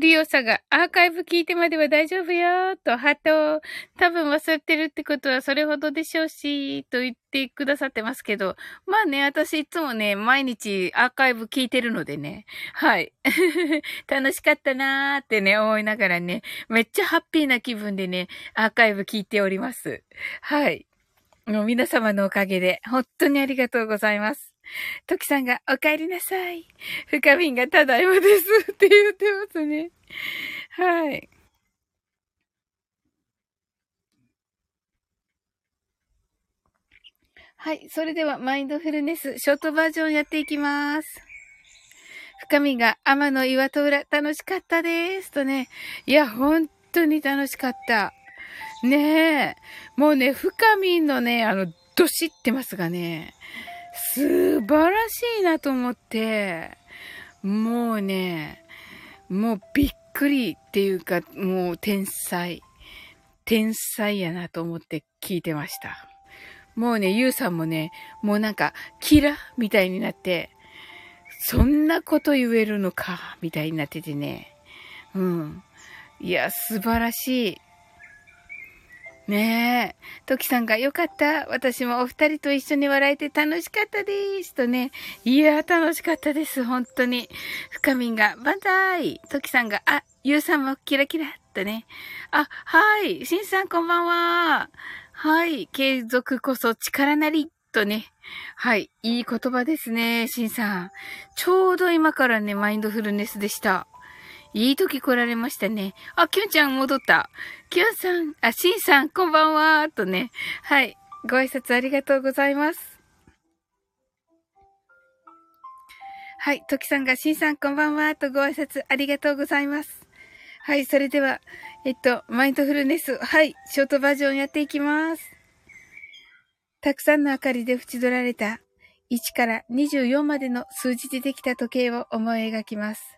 リオさんがアーカイブ聞いてまでは大丈夫よーと、ハート、多分忘れてるってことはそれほどでしょうし、と言ってくださってますけど、まあね、私いつもね、毎日アーカイブ聞いてるのでね、はい。楽しかったなーってね、思いながらね、めっちゃハッピーな気分でね、アーカイブ聞いております。はい。もう皆様のおかげで、本当にありがとうございます。トキさんが、お帰りなさい。深みんが、ただいまですって言ってますね。はい。はい。それでは、マインドフルネス、ショートバージョンやっていきます。深みが、天の岩戸裏、楽しかったです。とね。いや、本当に楽しかった。ねえ。もうね、深みのね、あの、どしってますがね、素晴らしいなと思って、もうね、もうびっくりっていうか、もう天才。天才やなと思って聞いてました。もうね、ゆうさんもね、もうなんか、キラみたいになって、そんなこと言えるのか、みたいになっててね。うん。いや、素晴らしい。ねえ。トキさんがよかった。私もお二人と一緒に笑えて楽しかったです。とね。いや、楽しかったです。本当に。深みんが、バンザイ。トキさんが、あ、ゆうさんもキラキラ。とね。あ、はい。しんさんこんばんは。はい。継続こそ力なり。とね。はい。いい言葉ですね。しんさん。ちょうど今からね、マインドフルネスでした。いい時来られましたね。あ、きゅんちゃん戻った。きゅんさん、あ、しんさん、こんばんは。とね。はい。ご挨拶ありがとうございます。はい。ときさんが、しんさん、こんばんは。とご挨拶ありがとうございます。はい。それでは、えっと、マインドフルネス。はい。ショートバージョンやっていきます。たくさんの明かりで縁取られた1から24までの数字でできた時計を思い描きます。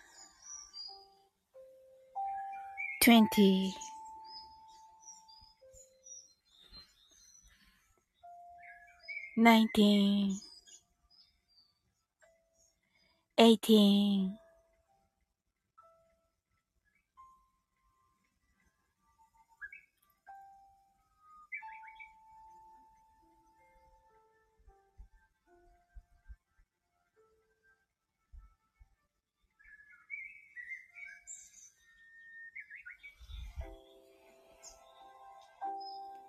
twenty, nineteen, eighteen,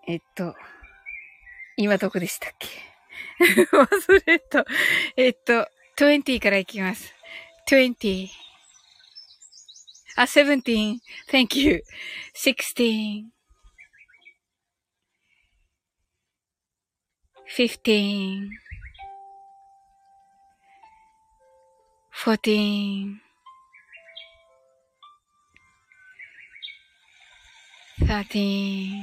えっと、今どこでしたっけ？忘れた。えっと、20からいきます。20. あ、17. Thank you. 16. 15. fourteen, thirteen,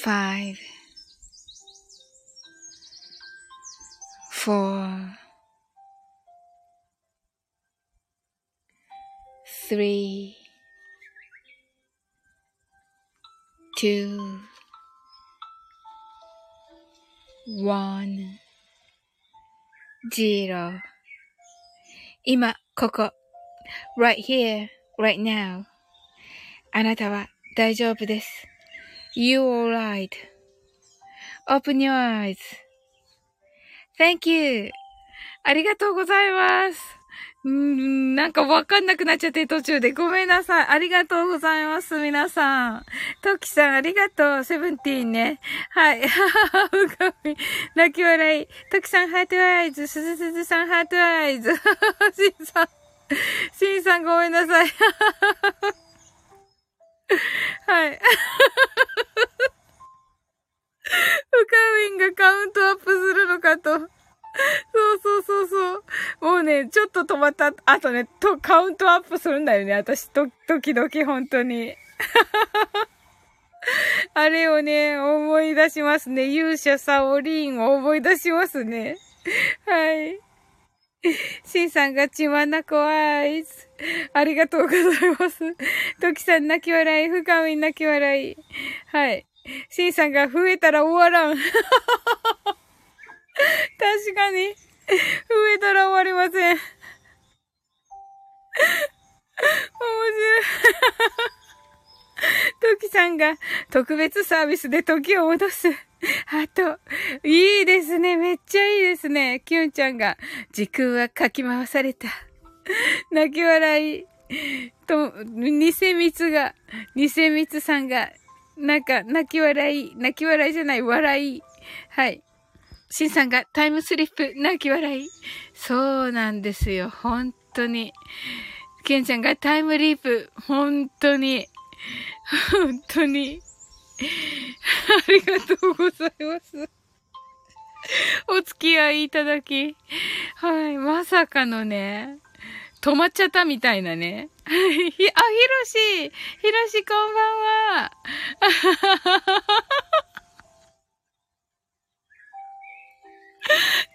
five, four, three, two, one, zero. 今、ここ。right here, right now. あなたは大丈夫です。You alright. Open your eyes. Thank you. ありがとうございます。うん、なんかわかんなくなっちゃって途中で。ごめんなさい。ありがとうございます、皆さん。トキさん、ありがとう。 seventeen ね。はい。うかみ。泣き笑い。トキさん、 heart eyes。すずすずさん、 heart eyes。シンさん。シンさん、ごめんなさい。はい。ウカウィンがカウントアップするのかと。そうそうそうそう。もうね、ちょっと止まった後ね、と、カウントアップするんだよね。私、と、時々本当に。あれをね、思い出しますね。勇者サオリーンを思い出しますね。はい。シンさんが血はな怖い。ありがとうございます。トキさん泣き笑い。深み泣き笑い。はい。シンさんが増えたら終わらん。確かに。増えたら終わりません。面白い。トキさんが特別サービスで時を戻す。あと、いいですね。めっちゃいいですね。キュンちゃんが時空はかき回された。泣き笑い。と、ニセミツが、ニセミツさんが、なんか、泣き笑い、泣き笑いじゃない、笑い。はい。シンさんがタイムスリップ、泣き笑い。そうなんですよ。本当に。ケンちゃんがタイムリープ、本当に。本当に。ありがとうございます。お付き合いいただき。はい。まさかのね、止まっちゃったみたいなね。ひ、あ、ひろしひろしこんばんは。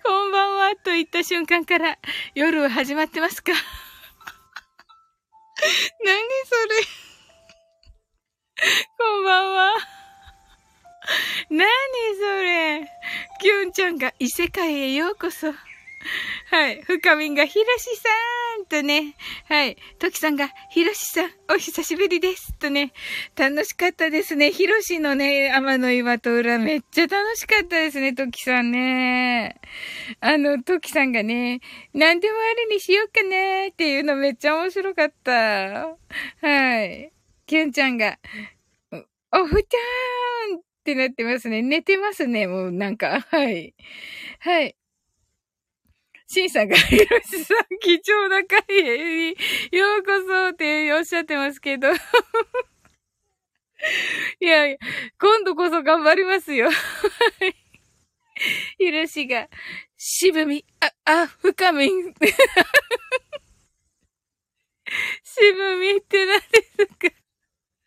こんばんはと言った瞬間から夜始まってますか？何それ？こんばんは。何それキュンちゃんが異世界へようこそ。はい。深みんがひろしさんとね。はい。トキさんがひろしさん、お久しぶりです。とね。楽しかったですね。ひろしのね、天の岩と裏めっちゃ楽しかったですね、トキさんね。あの、トキさんがね、何でもありにしようかねっていうのめっちゃ面白かった。はい。キュンちゃんが、おふちゃーんってなってますね。寝てますね、もうなんか。はい。はい。シンさんが、ひろしさん、貴重な会へようこそっておっしゃってますけど。いや、今度こそ頑張りますよ。ひろしが、渋み、あ、あ、深み。渋みって何ですか？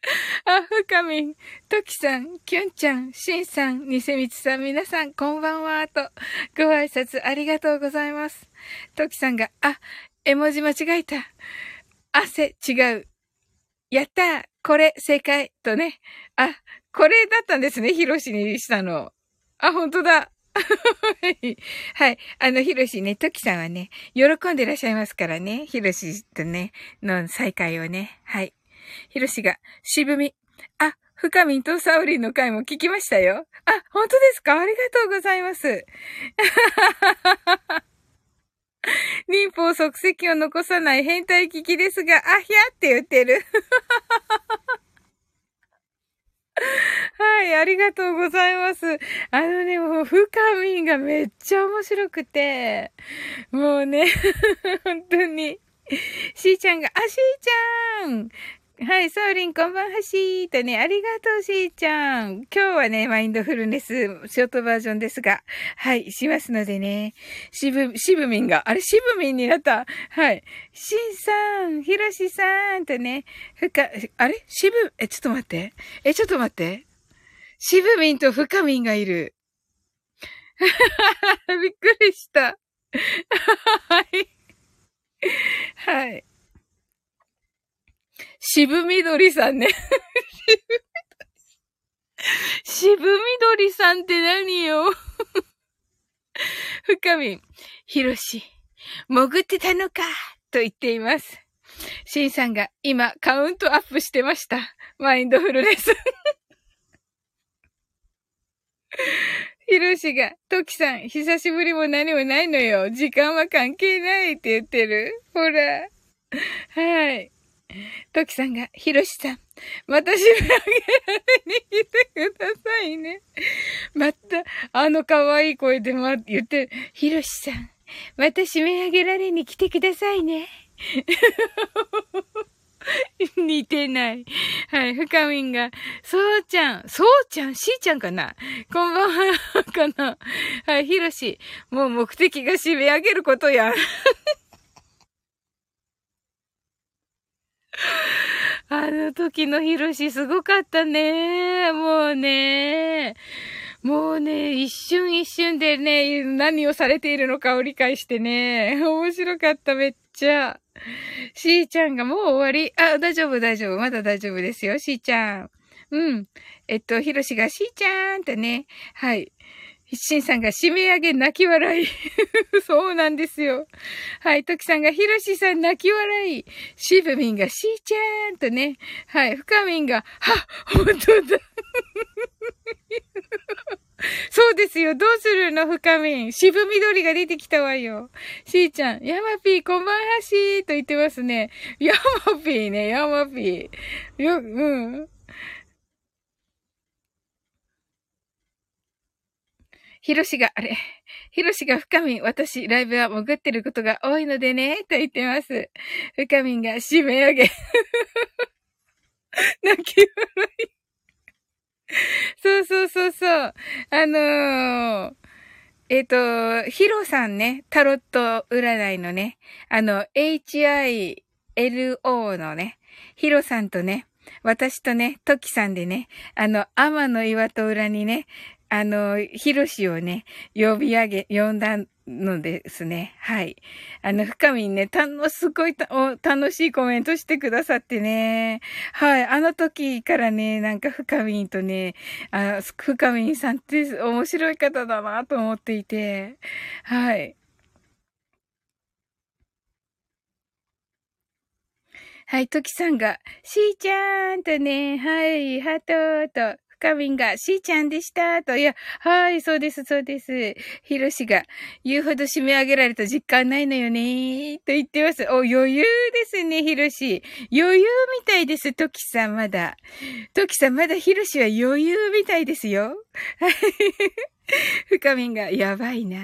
あ、ふかみん、ときさん、きゅんちゃん、しんさん、にせみつさん、皆さん、こんばんは、と、ご挨拶ありがとうございます。ときさんが、あ、絵文字間違えた。汗、違う。やったーこれ、正解とね。あ、これだったんですね、ひろしにしたの。あ、ほんとだ。はい。あの、ひろしね、ときさんはね、喜んでいらっしゃいますからね。ひろしとね、の再会をね。はい。ひろしが、渋み。あ、深みとサウリンの回も聞きましたよ。あ、本当ですか？ありがとうございます。忍法即席を残さない変態聞きですが、あひゃって言ってる。はい、ありがとうございます。あのね、もう、深みんがめっちゃ面白くて、もうね、本当に。しーちゃんが、あ、しーちゃんはい、ソーリン、こんばんはしーとね、ありがとうしーちゃん。今日はね、マインドフルネス、ショートバージョンですが、はい、しますのでね。しぶ、しぶみんが、あれ、しぶみんになった。はい。しんさん、ひろしさんとね、ふか、あれ？しぶ、え、ちょっと待って。え、ちょっと待って。しぶみんとふかみんがいる。びっくりした。はい。はい。渋緑さんね。渋緑さんって何よ深み、ひろし、潜ってたのか、と言っています。シンさんが今カウントアップしてました。マインドフルネス。ひろしが、トキさん、久しぶりも何もないのよ。時間は関係ないって言ってる。ほら。はい。トキさんが、ヒロシさん、また締め上げられに来てくださいね。また、あの可愛い声でま、言って、ヒロシさん、また締め上げられに来てくださいね。似てない。はい、深みんが、そうちゃん、そうちゃん、しーちゃんかな？こんばんは、かな？はい、ひろし、もう目的が締め上げることや。あの時のヒロシすごかったね。もうね。もうね、一瞬一瞬でね、何をされているのかを理解してね。面白かった、めっちゃ。しーちゃんがもう終わり。あ、大丈夫、大丈夫。まだ大丈夫ですよ、しーちゃん。うん。えっと、ひろしがしーちゃんってね。はい。しんさんが締め上げ泣き笑い。そうなんですよ。はい。ときさんがひろしさん泣き笑い。しぶみんがしーちゃんとね。はい。ふかみんが、は、ほんとだ。そうですよ。どうするの深みん。渋緑が出てきたわよ。しーちゃん、ヤマピー、こんばんはしーと言ってますね。ヤマピーね、ヤマピー。よ、うん。ひろしが、あれ、ひろしが深みん、私、ライブは潜ってることが多いのでね、と言ってます。深みんが締め上げ。泣き笑い。そうそうそうそう。あのー、えっ、ー、と、ヒロさんね、タロット占いのね、あの、HILO のね、ヒロさんとね、私とね、トキさんでね、あの、天の岩戸裏にね、あの、ヒロシをね、呼び上げ、呼んだのですね。はい。あの、深みにね、たの、すごいたお楽しいコメントしてくださってね。はい。あの時からね、なんか深みんとね、あ深みんさんって面白い方だなと思っていて。はい。はい、トキさんが、しーちゃんとね、はい、ハートと、かみんが、しーちゃんでした。と、いや、はい、そうです、そうです。ひろしが、言うほど締め上げられた実感ないのよね。と言ってます。お、余裕ですね、ひろし。余裕みたいです、ときさん、まだ。ときさん、まだひろしは余裕みたいですよ。ふかみんが、やばいな。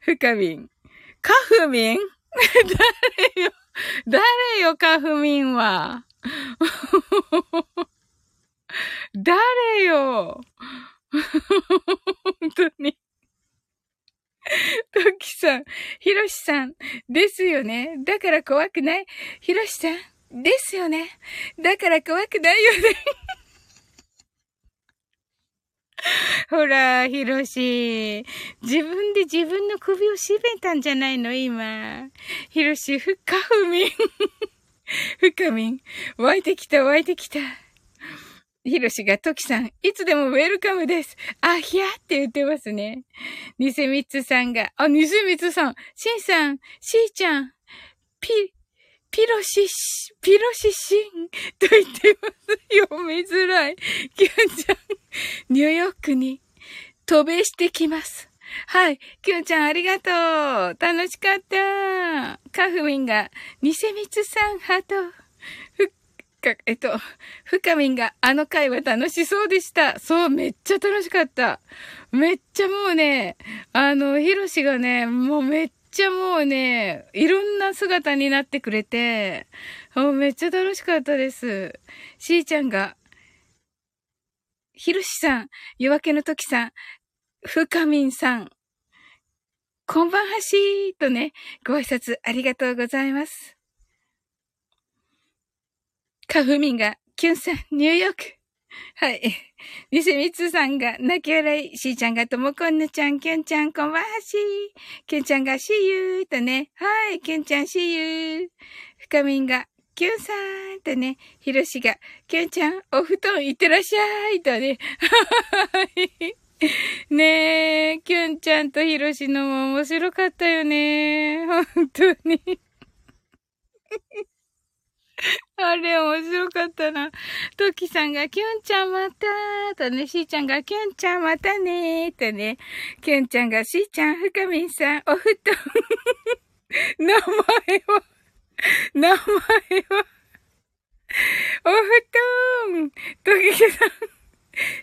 ふかみん。かふみん誰よ、誰よ、かふみんは。誰よ 本当に。トキさん、ヒロシさん、ですよね。だから怖くない？ヒロシさん、ですよね。だから怖くないよね。ほら、ヒロシ。自分で自分の首を絞めたんじゃないの？今。ヒロシ、ふっかふみん。ふかみん。湧いてきた、湧いてきた。ひろしが、ときさん、いつでもウェルカムです。あ、ひゃって言ってますね。ニセミツさんが、あ、ニセミツさん、シンさん、シーちゃん、ピ、ピロシシ、ピロシシンと言ってます。読みづらい。キュンちゃん、ニューヨークに渡米してきます。はい。キュンちゃんありがとう。楽しかった。カフミンが、ニセミツさん、ハート。か、えっと、フカミンが、あの回は楽しそうでした。そう、めっちゃ楽しかった。めっちゃもうね、あの、ヒロシがね、もうめっちゃもうね、いろんな姿になってくれて、もうめっちゃ楽しかったです。しーちゃんが、ひろしさん、夜明けの時さん、ふかみんさん、こんばんはしーとね、ご挨拶ありがとうございます。かふみんが、きゅんさん、ニューヨーク。はい。ニセミツさんが、泣き笑い。しーちゃんが、ともこんぬちゃん、きゅんちゃん、こんばんはしー。きゅんちゃんが、しゆーとね。はい。きゅんちゃん、しゆー。ふかみんが、きゅんさんとね。ひろしが、きゅんちゃん、お布団行ってらっしゃいとね。はい。ねえ、きゅんちゃんとひろしのも面白かったよね。本当に。あれ面白かったな。トキさんが、きゅんちゃんまたーとね、しーちゃんが、きゅんちゃんまたねーとね、きゅんちゃんが、しーちゃん、ふかみんさん、お布団。名前は、名前は、お布団。トキさん。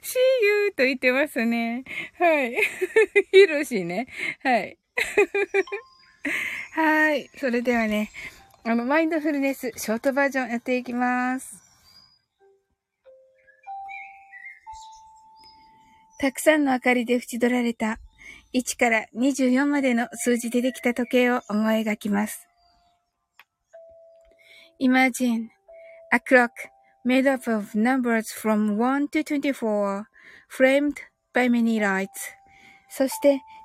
See you と言ってますね。はい。ひろしね。はい。はい。それではね、あの、マインドフルネス、ショートバージョンやっていきます。たくさんの明かりで縁取られた1から24までの数字でできた時計を思い描きます。Imagine a clock made up of numbers from 1 to 24, framed by many lights. そして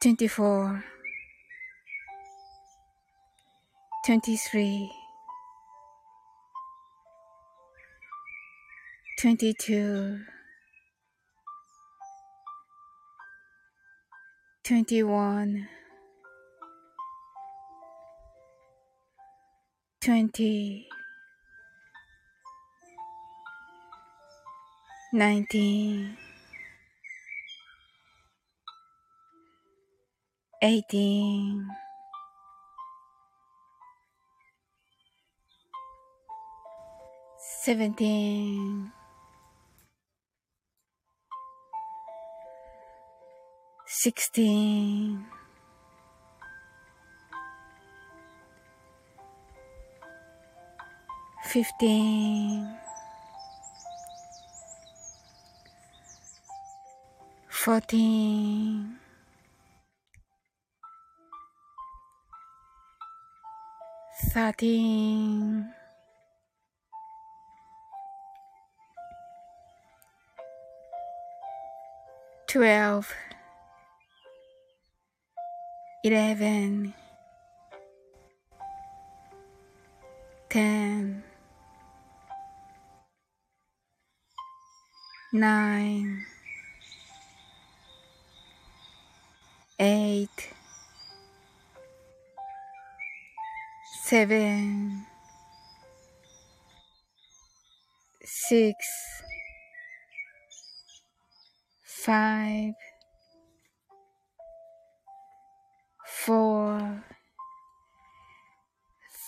24 23 22 21 20 19 18 17 16 15 fourteen, thirteen, twelve, eleven, ten, nine, eight, seven, six, five, four,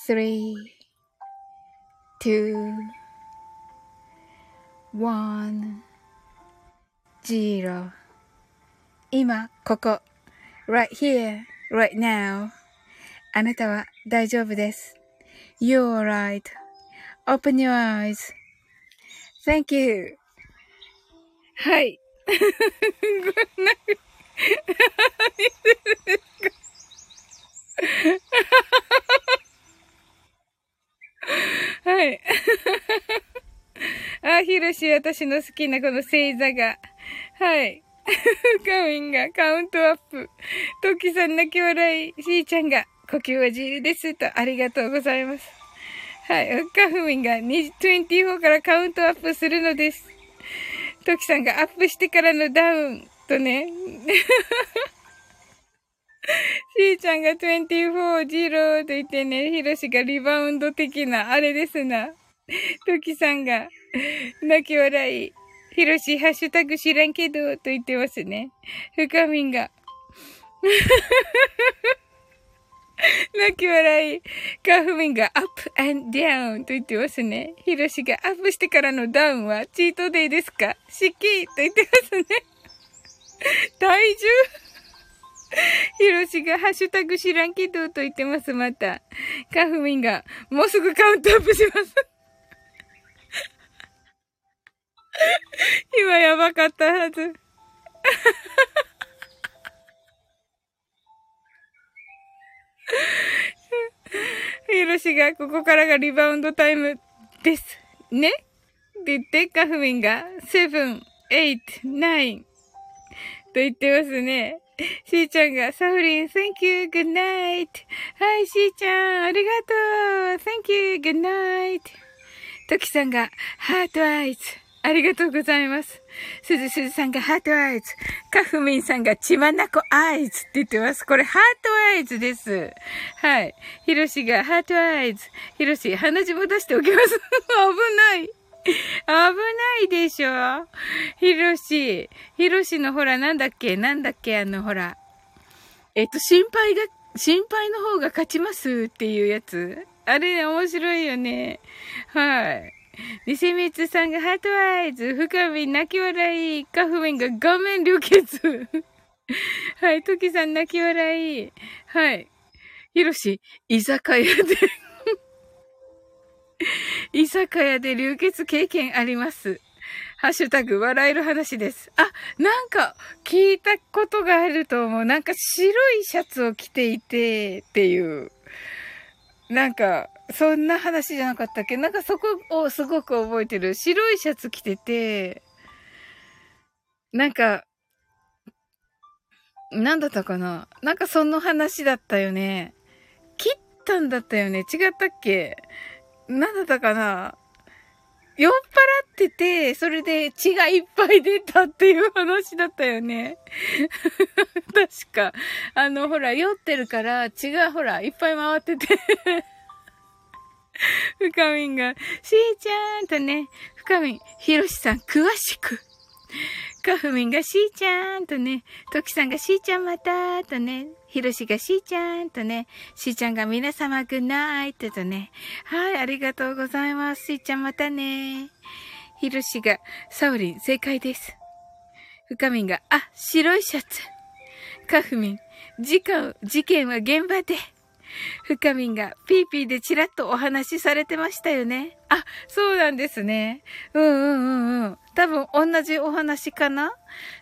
three, two, one, zero 今ここ right here, right now. あなたは大丈夫です。You're right.Open your eyes.Thank you. はい。こんな、はい。あ、ひろし、私の好きなこの星座が。はい。カミンがカウントアップ。トキさん泣き笑い。しーちゃんが。呼吸は自由ですと。ありがとうございます。はい。カフミンが24からカウントアップするのです。トキさんがアップしてからのダウンとね。しーちゃんが24、ジローと言ってね、ヒロシがリバウンド的な、あれですな。トキさんが、泣き笑い。ヒロシ、ハッシュタグ知らんけど、と言ってますね。ふかみんが。泣き笑い。カフミンがアップアンダウンと言ってますね。ヒロシがアップしてからのダウンはチートデイですか？シキと言ってますね。体重ヒロシがハッシュタグ知らんけどと言ってます、また。カフミンがもうすぐカウントアップします。今やばかったはず。ヒロシがここからがリバウンドタイムです。ねって言って、カフミンが、セブン、エイト、ナイン。と言ってますね。しーちゃんが、サフリン、thank you, good night. はい、しーちゃん、ありがとう。thank you, good night. トキさんが、 heart eyes。ありがとうございます。すずすずさんが heart eyes。カフミンさんが血まなこ eyes って言ってます。これ heart eyes です。はい。ヒロシが heart eyes。ヒロシ、鼻血も出しておきます。危ない。危ないでしょヒロシ。ヒロシのほら、なんだっけ？なんだっけあのほら。えっと、心配が、心配の方が勝ちますっていうやつ。あれ、面白いよね。はい。ニセミツさんがハートアイズ、深み泣き笑い、カフメンが顔面流血。はい、トキさん泣き笑い。はい。ヒロシ、居酒屋で居酒屋で流血経験あります。ハッシュタグ、笑える話です。あ、なんか、聞いたことがあると思う。なんか白いシャツを着ていて、っていう。なんか、そんな話じゃなかったっけ？なんかそこをすごく覚えてる。白いシャツ着てて、なんか、なんだったかな？なんかその話だったよね。切ったんだったよね。違ったっけ？なんだったかな？酔っ払ってて、それで血がいっぱい出たっていう話だったよね。確か。あの、ほら、酔ってるから血がほら、いっぱい回ってて 深みんが、しーちゃんとね、深みん、ひろしさん詳しく。かふみんがしーちゃんとね、ときさんがしーちゃんまたとね、ひろしがしーちゃんとね、しーちゃんが皆様グッナイトとね、はい、ありがとうございます。しーちゃんまたね。ひろしが、サウリン正解です。深みんが、あ、白いシャツ。かふみん、事件、事件は現場で。深みんがピーピーでチラッとお話しされてましたよね。あ、そうなんですね。うんうんうんうん。多分同じお話かな？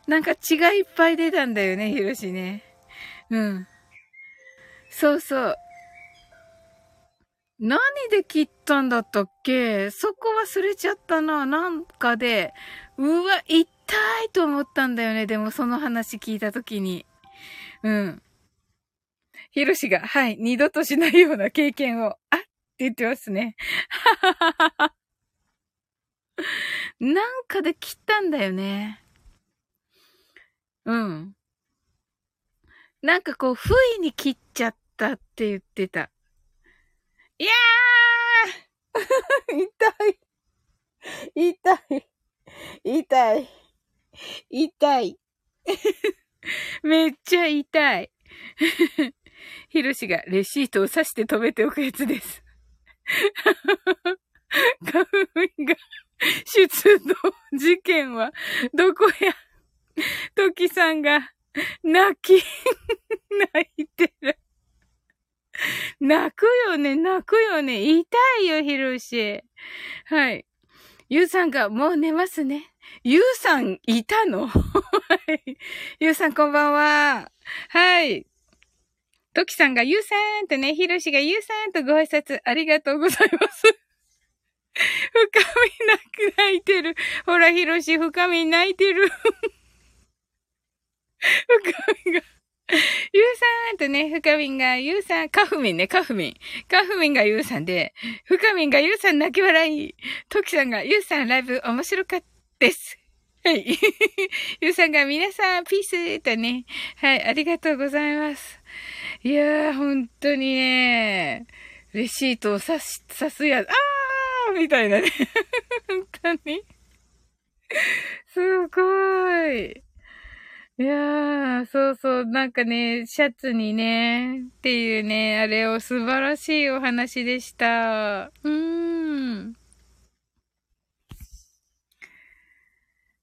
なんか血がいっぱい出たんだよね、ひろしね。うん。そうそう。何で切ったんだったっけ？そこ忘れちゃったな。なんかで、うわ、痛いと思ったんだよね。でもその話聞いたときに。うん。ヒロシが、はい、二度としないような経験を、あって言ってますね。なんかで切ったんだよね。うん。なんかこう、不意に切っちゃったって言ってた。いやー 痛い。痛い。痛い。痛い。めっちゃ痛い。ヒロシがレシートを刺して止めておくやつです。カフミが出動事件はどこやトキさんが泣き、泣いてる。泣くよね、泣くよね。痛いよ、ヒロシ。はい。ゆうさんがもう寝ますね。ゆうさんいたのはい。ゆうさんこんばんは。はい。トキさんがゆうさんとね、ひろしがゆうさんとご挨拶ありがとうございます。深みなく泣いてる。ほら、ひろし、深み泣いてる。深みが。ゆうさんとね、深みんが、ゆうさん、カフミンね、カフミン。カフミンがゆうさんで、深みんがゆうさん泣き笑い。トキさんが、ゆうさんライブ面白かったです。はい。ゆうさんが皆さん、ピースとね。はい、ありがとうございます。いやー、本当にね、レシートを刺し、刺すや、あーみたいなね。本当に。すごい。いやー、そうそう、なんかね、シャツにね、っていうね、あれを素晴らしいお話でした。うーん。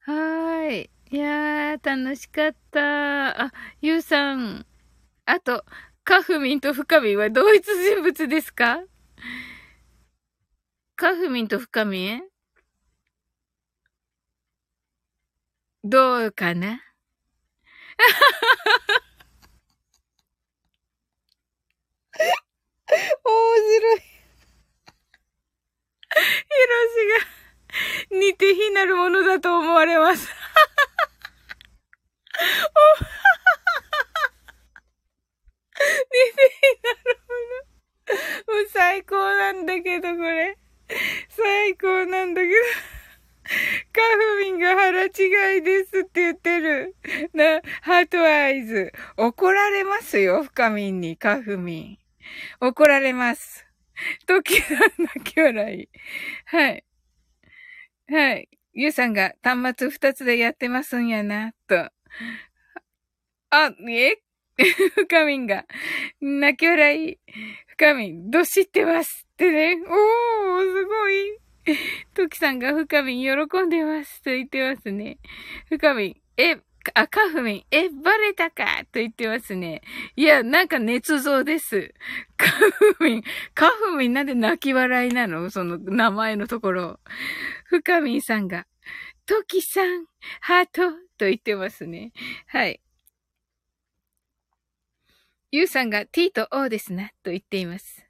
はーい。いやー、楽しかった。あ、ゆうさん。あと、カフミンとフカミンは同一人物ですか？カフミンとフカミン？どうかな？面白い。ヒロシが 似て非なるものだと思われます。似て非なるもの。もう最高なんだけど、これ。最高なんだけど。カフミンが腹違いですって言ってる。な、ハートアイズ。怒られますよ、深みんに、カフミン。怒られます。時が泣き笑い。はい。はい。ゆうさんが端末二つでやってますんやな、と。あ、え深みんが、泣き笑い。深みん、ど知ってますってね。おー、すごい。トキさんが深みん喜んでますと言ってますね。深みん、え、あ、カフミン、え、バレたかと言ってますね。いや、なんか捏造です。カフミン、カフミンなんで泣き笑いなの？その名前のところ。深みんさんが、トキさん、ハートと言ってますね。はい。ユウさんが T と O ですなと言っています。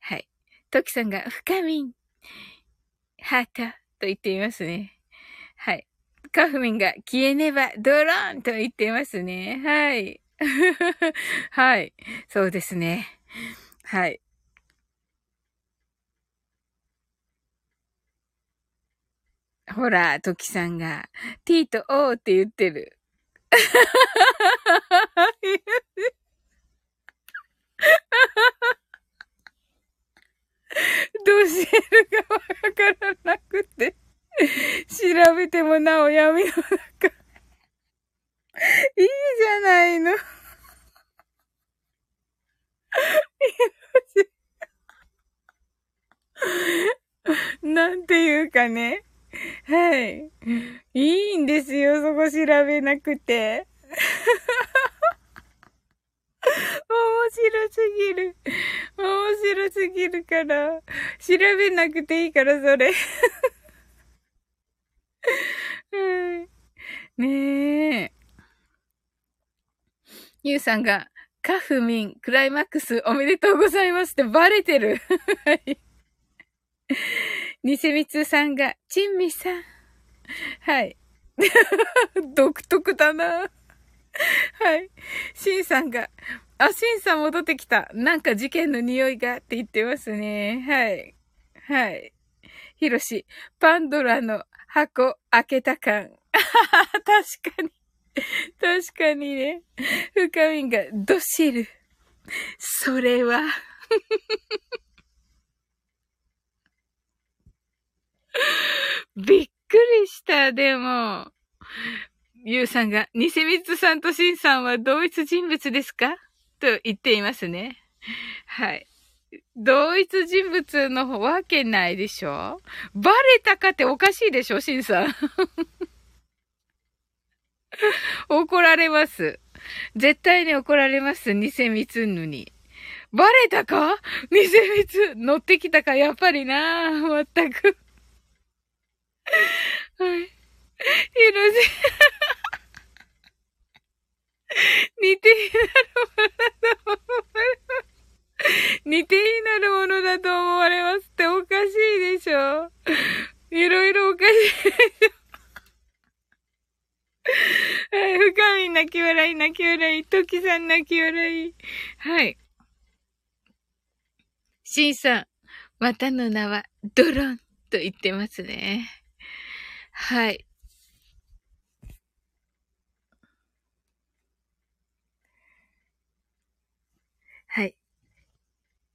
はい。トキさんが深みん、ハートと言っていますね。はい。カフミンが消えねばドローンと言っていますね。はい。はい。そうですね。はい。ほら、トキさんが T と O って言ってる。どうしてるかわからなくて、調べてもなお闇の中。いいじゃないの。なんていうかね。はい。いいんですよ、そこ調べなくて。面白すぎる。面白すぎるから。調べなくていいから、それ。ねえ。ゆうさんが、カフミン、クライマックスおめでとうございますってバレてる。はい。ニセミツさんが、チンミさん。はい。独特だな。はい。シンさんが、あ、シンさん戻ってきた。なんか事件の匂いがって言ってますね。はい。はい。ヒロシ、パンドラの箱開けた感。確かに。確かにね。深みがドシル。それは びっくりした、でも。ゆうさんが、ニセミツさんとシンさんは同一人物ですか？と言っていますね。はい。同一人物のわけないでしょ？バレたかっておかしいでしょシンさん。怒られます。絶対に怒られます。ニセミツンヌに。バレたか？ニセミツ乗ってきたか？やっぱりなまったく。はい。ひろし、似ているものだと思います。似て非なるものだと思われますっておかしいでしょ。いろいろおかしいでしょ。はい、深み泣き笑い、泣き笑い、トキさん泣き笑い。はい。シンさん、またの名はドロンと言ってますね。はい。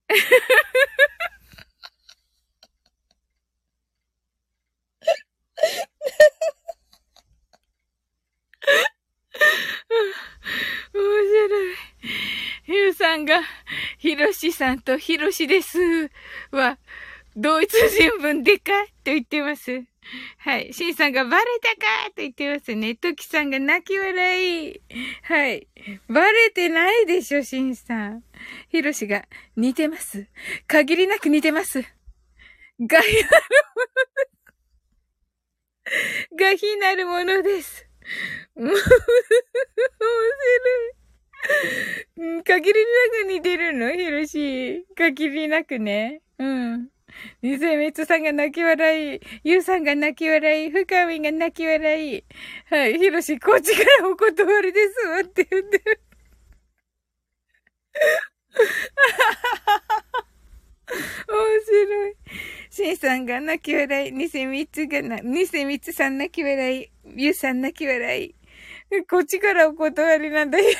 面白い。ゆうさんが、ひろしさんとひろしですは、同一人文でかと言ってます。はい。しんさんがバレたかと言ってますね。ときさんが泣き笑い。はい。バレてないでしょ、しんさん。ひろしが似てます。限りなく似てます。がひなるものです。がひなるものです。面白い。限りなく似てるの？ひろし。限りなくね。うん。ニセミツさんが泣き笑い、ユウさんが泣き笑い、深みが泣き笑い。はい、ヒロシ、こっちからお断りですわって言ってる。面白い。シンさんが泣き笑い、ニセミツがな、ニセミツさん泣き笑い、ユウさん泣き笑い。こっちからお断りなんだ、ヒロシ。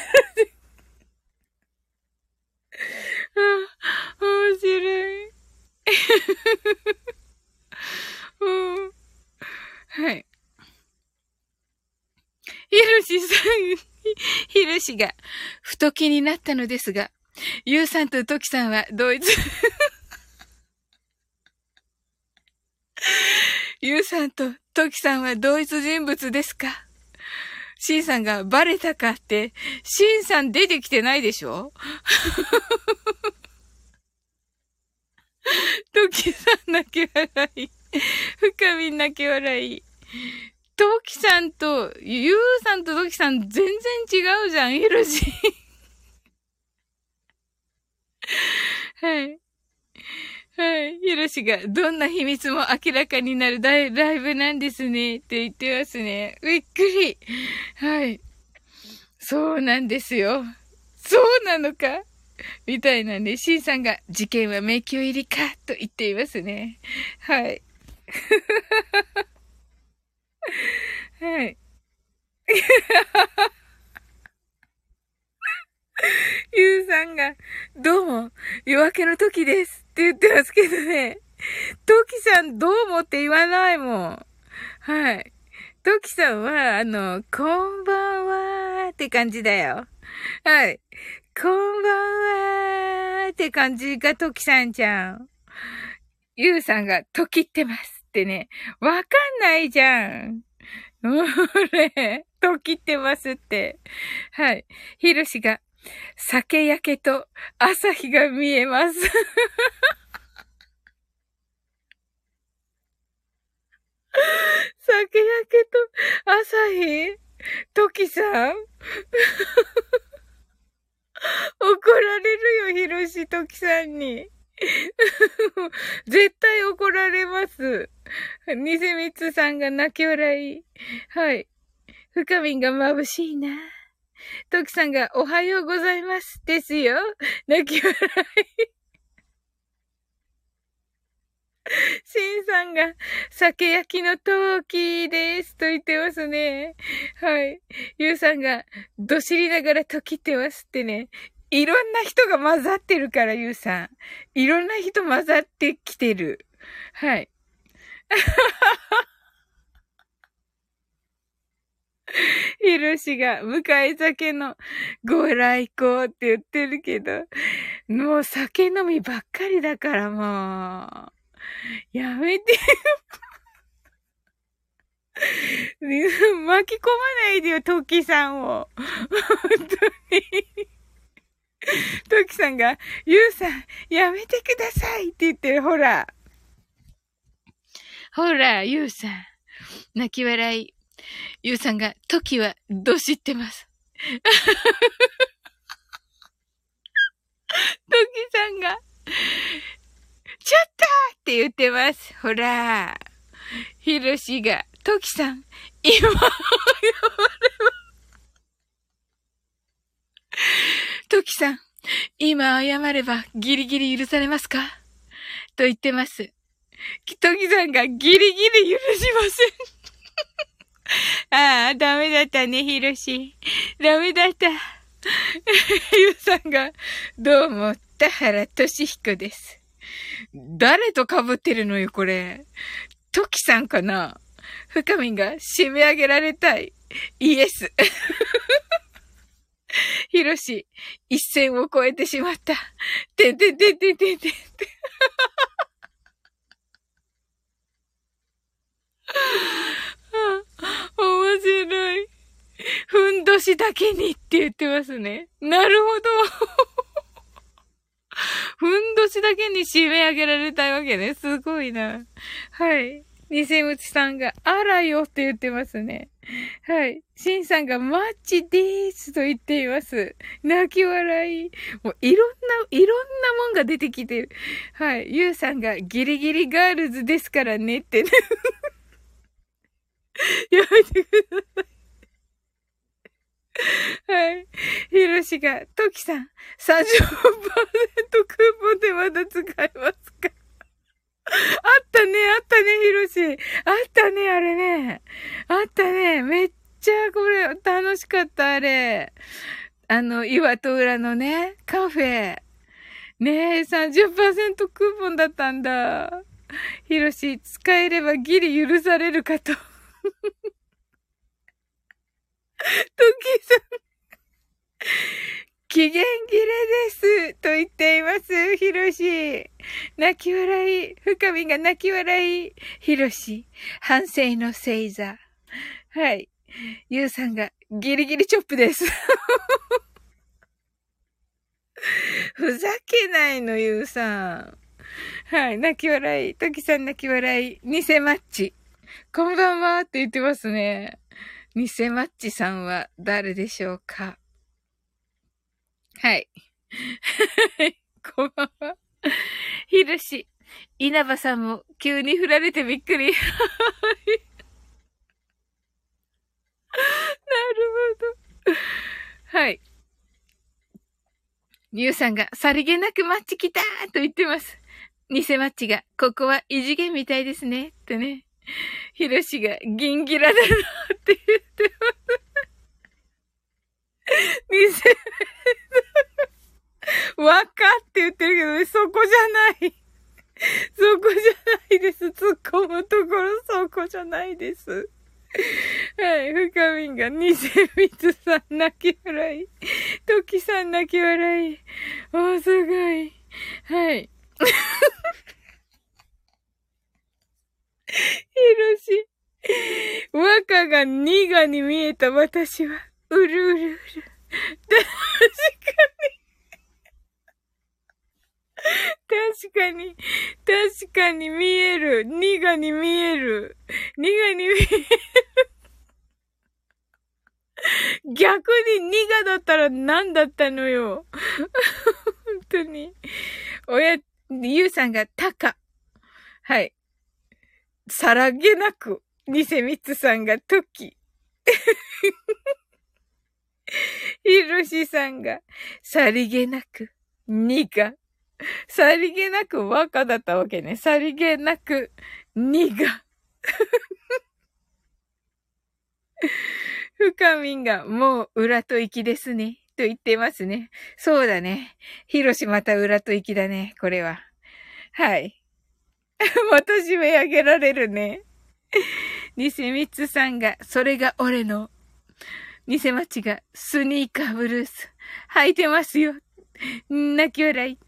面白い。うん。はい。ひろしさん、ひろしが、ふと気になったのですが、ゆうさんとときさんは同一。ゆうさんとときさんは同一人物ですか？しんさんがバレたかって、しんさん出てきてないでしょ？トキさん泣き笑い。深み泣き笑い。トキさんと、ユウさんとトキさん全然違うじゃん、ヒロシ。はい。はい。ヒロシが、どんな秘密も明らかになるライブなんですね。って言ってますね。びっくり。はい。そうなんですよ。そうなのか？みたいなんで、シンさんが事件は迷宮入りかと言っていますね。はい。はい。ゆうさんが、どうも、夜明けの時ですって言ってますけどね。トキさんどうもって言わないもん。はい。トキさんは、あの、こんばんはって感じだよ。はい。こんばんはーって感じがトキさんじゃん。ゆうさんが時ってますってね。わかんないじゃん。俺、時ってますって。はい。ひろしが、酒焼けと朝日が見えます。酒焼けと朝日？時さん？怒られるよ、ひろしときさんに。絶対怒られます。ニセミツさんが泣き笑い。はい。深みんが眩しいな。トキさんがおはようございます。ですよ。泣き笑い。シンさんが、酒焼きの陶器です。と言ってますね。はい。ユウさんが、どしりながら時ってますってね。いろんな人が混ざってるから、ユウさん。いろんな人混ざってきてる。はい。ひろしが、向かい酒のご来光って言ってるけど、もう酒飲みばっかりだからもう。やめて 巻き込まないでよ、トキさんを。本当に。トキさんが、ユウさん、やめてくださいって言ってる、ほら。ほら、ユウさん。泣き笑い。ユウさんが、トキは、どしってます？さんが、ちょっとって言ってます。ほら。ひろしが、トキさん、今、謝ればトキさん、今謝ればギリギリ許されますか？と言ってます。トキさんがギリギリ許しません。ああ、ダメだったね、ひろし。ダメだった。ゆうさんが、どうも、田原俊彦です。誰と被ってるのよ、これ。トキさんかな？深みが締め上げられたい。イエス。ヒロシ、一線を越えてしまった。てんてんてんてんてんてん。面白い。ふんどしだけにって言ってますね。なるほど。ふんどしだけに締め上げられたいわけね。すごいな。はい。ニセムチさんが、あらよって言ってますね。はい。シンさんが、マッチでーすと言っています。泣き笑い。もう、いろんな、いろんなもんが出てきてる。はい。ユウさんが、ギリギリガールズですからねってね。やめてください。はい。ひろしが、トキさん、30%クーポンでまだ使えますか？あったね、あったね、ひろし。あったね、あれね。あったね。めっちゃこれ、楽しかった、あれ。あの、岩戸浦のね、カフェ。ねえ、30%クーポンだったんだ。ひろし、使えればギリ許されるかと。トキさん。期限切れです。と言っています。ひろし。泣き笑い。深みが泣き笑い。ひろし。反省の星座。はい。ゆうさんがギリギリチョップです。ふざけないの、ゆうさん。はい。泣き笑い。ときさん泣き笑い。偽マッチ。こんばんはって言ってますね。偽マッチさんは誰でしょうか？はい。こんばんは。ひるし、稲葉さんも急に振られてびっくり。なるほど。はい。ニューさんがさりげなくマッチ来たと言ってます。偽マッチが、ここは異次元みたいですね。とね。ひろしがギンギラだなって言ってます。偽わかって言ってるけどね、そこじゃない。そこじゃないです。突っ込むところそこじゃないです。はい。深みんが、偽つさん泣き笑い。トキさん泣き笑い。お、すごい。はい。ひろし。和歌がニガに見えた私は、うるうるうる。確かに。確かに、確かに見える。ニガに見える。ニガに見える。逆にニガだったら何だったのよ。本当に。親、ゆうさんがタカ。はい。さらげなく、ニセミツさんがトキ。ひろしさんが、さりげなく、ニガ。さりげなく和歌だったわけね。さりげなく、ニガ。深みんが、もう裏と息ですね。と言ってますね。そうだね。ひろしまた裏と息だね。これは。はい。また締め上げられるね。ニセミツさんが、それが俺の。ニセマチが、スニーカーブルース。履いてますよ。泣き笑い。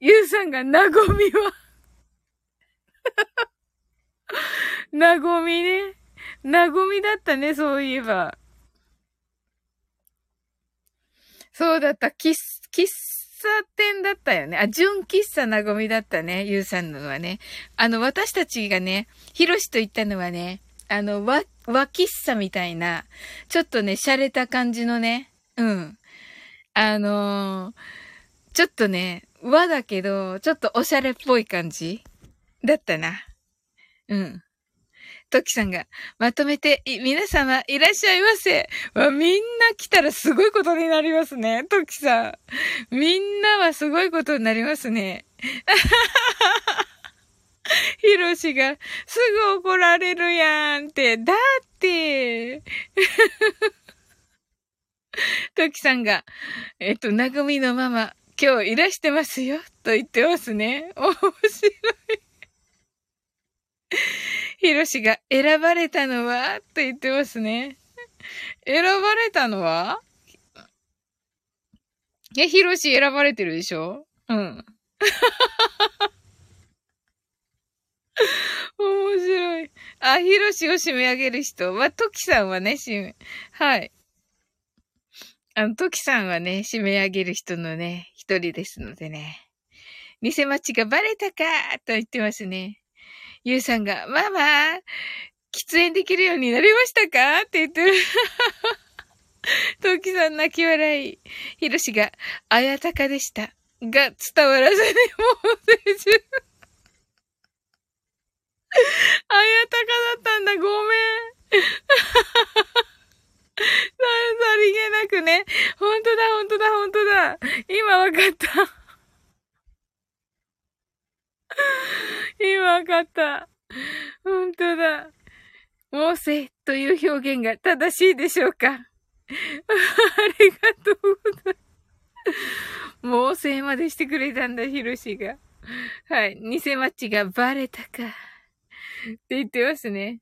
ユウさんが、なごみは。なごみね。なごみだったね、そういえば。そうだった。キス、キス店だったよね。あ、純喫茶なごみだったね。ゆうさんのはね。あの、私たちがね、ひろしと言ったのはね、あの、和、和喫茶みたいな、ちょっとね、洒落た感じのね、うん。あのー、ちょっとね、和だけど、ちょっとおしゃれっぽい感じだったな。うん。トキさんが、まとめて、皆様いらっしゃいませ。わ、みんな来たらすごいことになりますね。トキさん。みんなはすごいことになりますね。ヒロシが、すぐ怒られるやんって。だって。トキさんが、えっと、なぐみのママ、今日いらしてますよ、と言ってますね。面白い。ヒロシが選ばれたのは？と言ってますね。選ばれたのは？え、ヒロシ選ばれてるでしょ？うん。面白い。あ、ヒロシを締め上げる人。まあ、トキさんはね、締め、はい。あの、トキさんはね、締め上げる人のね、一人ですのでね。偽待ちがバレたかと言ってますね。ゆうさんが、ママ、喫煙できるようになりましたか？って言ってる。トウキさん泣き笑い。ひろしが、あやたかでした。が伝わらずにもう成中。あやたかだったんだ、ごめん。ささりげなくね。ほんとだ、ほんとだ、ほんとだ。今わかった。今わかった。ほんとだ。猛省という表現が正しいでしょうか ありがとうございます。猛省までしてくれたんだ、ヒロシが。はい。偽マッチがバレたか。って言ってますね。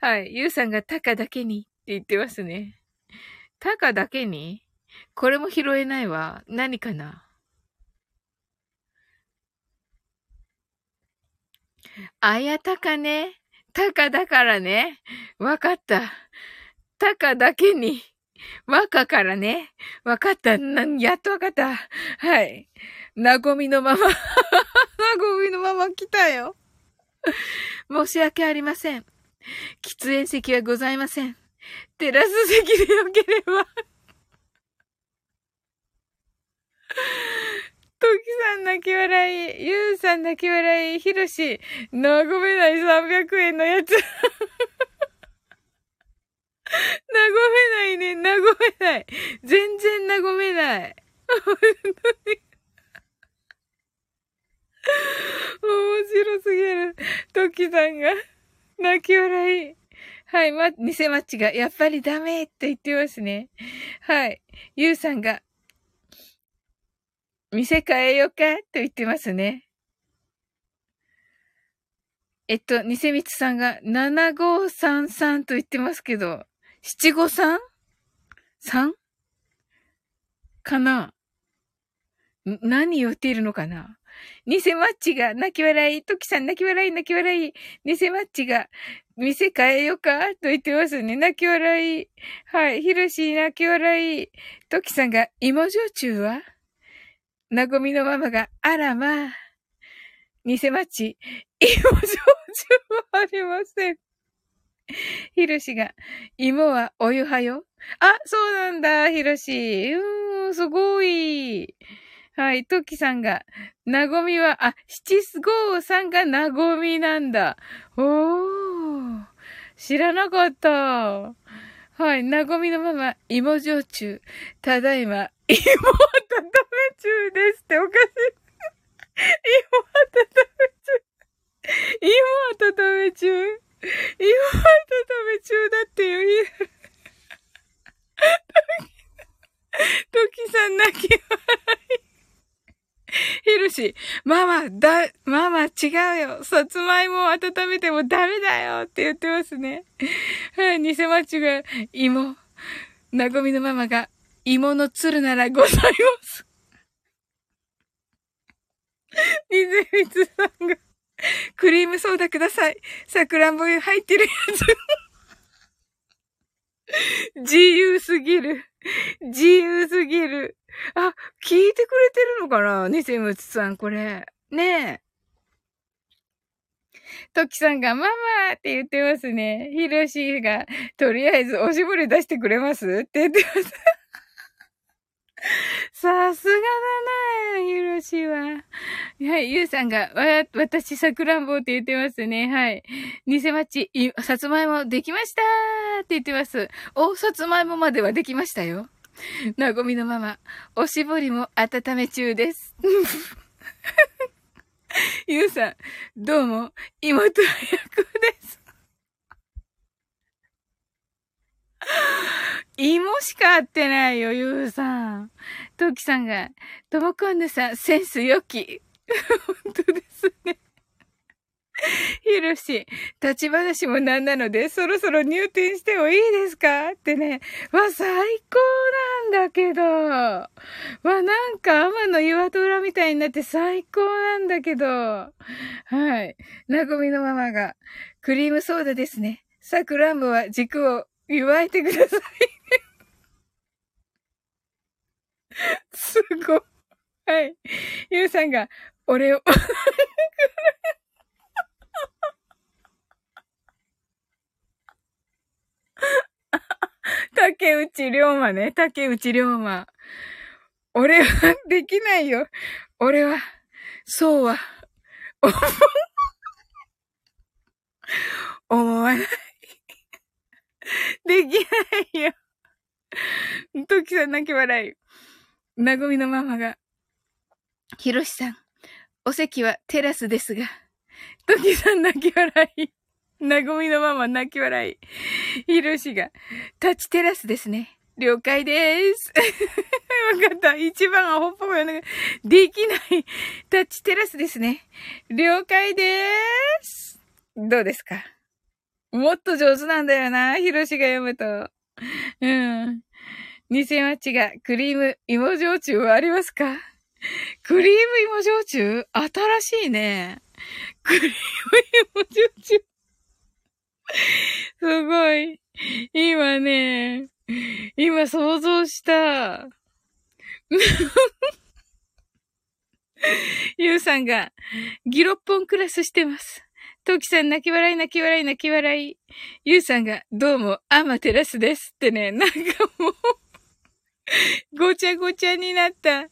はい。ゆうさんがタカだけにって言ってますね。タカだけに？これも拾えないわ。何かな？あやたかね。たかだからね。わかった。たかだけに。わかからね。わかった。な、やっとわかった。はい。なごみのまま。なごみのまま来たよ。申し訳ありません。喫煙席はございません。テラス席でよければ。トキさん泣き笑い、ユウさん泣き笑い、ヒロシ、なごめない300円のやつ。なごめないね、なごめない。全然なごめない。面白すぎる。トキさんが、泣き笑い。はい、ま、偽マッチが、やっぱりダメって言ってますね。はい。ユウさんが、店変えようかと言ってますね。えっと、ニセミツさんが7533と言ってますけど、753?3? かな？何言っているのかな？偽マッチが泣き笑い、トキさん泣き笑い、泣き笑い、偽マッチが店変えようかと言ってますね。泣き笑い。はい。ヒロシ泣き笑い。トキさんが芋焼酎は？なごみのママが、あらまあ、偽マッチ、芋焼酎はありません。ひろしが、芋はお湯派よ。あ、そうなんだ、ひろし。うーん、すごい。はい、トキさんが、なごみは、あ、七五三がなごみなんだ。おー、知らなかった。はい、なごみのまま、芋焼酎。ただいま、芋温め中ですっておかしい。芋温め中。芋温め中。芋温め中だっていう。トキさん泣き笑い。ヒルシ、ママ、だ、ママ違うよ。さつまいもを温めてもダメだよって言ってますね。はい、偽マッチが、芋。なごみのママが、芋の鶴ならございます。水光さんが、クリームソーダください。さくらんぼ入ってるやつ。自由すぎる。自由すぎる。あ、聞いてくれてるのかな？ニセムツさん、これ。ねえ。トキさんがママって言ってますね。ヒロシが、とりあえずおしぼり出してくれます？って言ってます。さすがだな、ひろしは。はい、ゆうさんが、わ、私、さくらんぼって言ってますね。はい。偽マッチ、さつまいもできましたって言ってます。お、さつまいもまではできましたよ。なごみのまま、おしぼりも温め中です。ゆうさん、どうも、妹役です。芋しか合ってないよ、ゆうさん。トキさんが、ともこんぬさん、センス良き。本当ですね。ひろし、立ち話もなんなので、そろそろ入店してもいいですか？ってね。わ、最高なんだけど。わ、なんか天の岩戸裏みたいになって最高なんだけど。はい。なごみのママが、クリームソーダですね。さくらんぼは軸を祝えてください。すごい。はい。ゆうさんが、俺を竹内龍馬ね。竹内龍馬。俺はできないよ。俺は、そうは、思わない。できないよ。トキさん泣き笑い。なごみのママが、ひろしさん、お席はテラスですが、トキさん泣き笑い。なごみのママ泣き笑い。ひろしが、タッチテラスですね。了解です。わかった。一番アホっぽくね。できない。タッチテラスですね。了解です。どうですか？もっと上手なんだよな。ひろしが読むと。うん。偽マッチがクリーム芋焼酎はありますか？クリーム芋焼酎？新しいね。クリーム芋焼酎。すごい。今ね、今想像した。ゆうさんが、ギロッポンクラスしてます。トキさん泣き笑い泣き笑い泣き笑い。ゆうさんが、どうも、アマテラスですってね、なんかもうごちゃごちゃになった。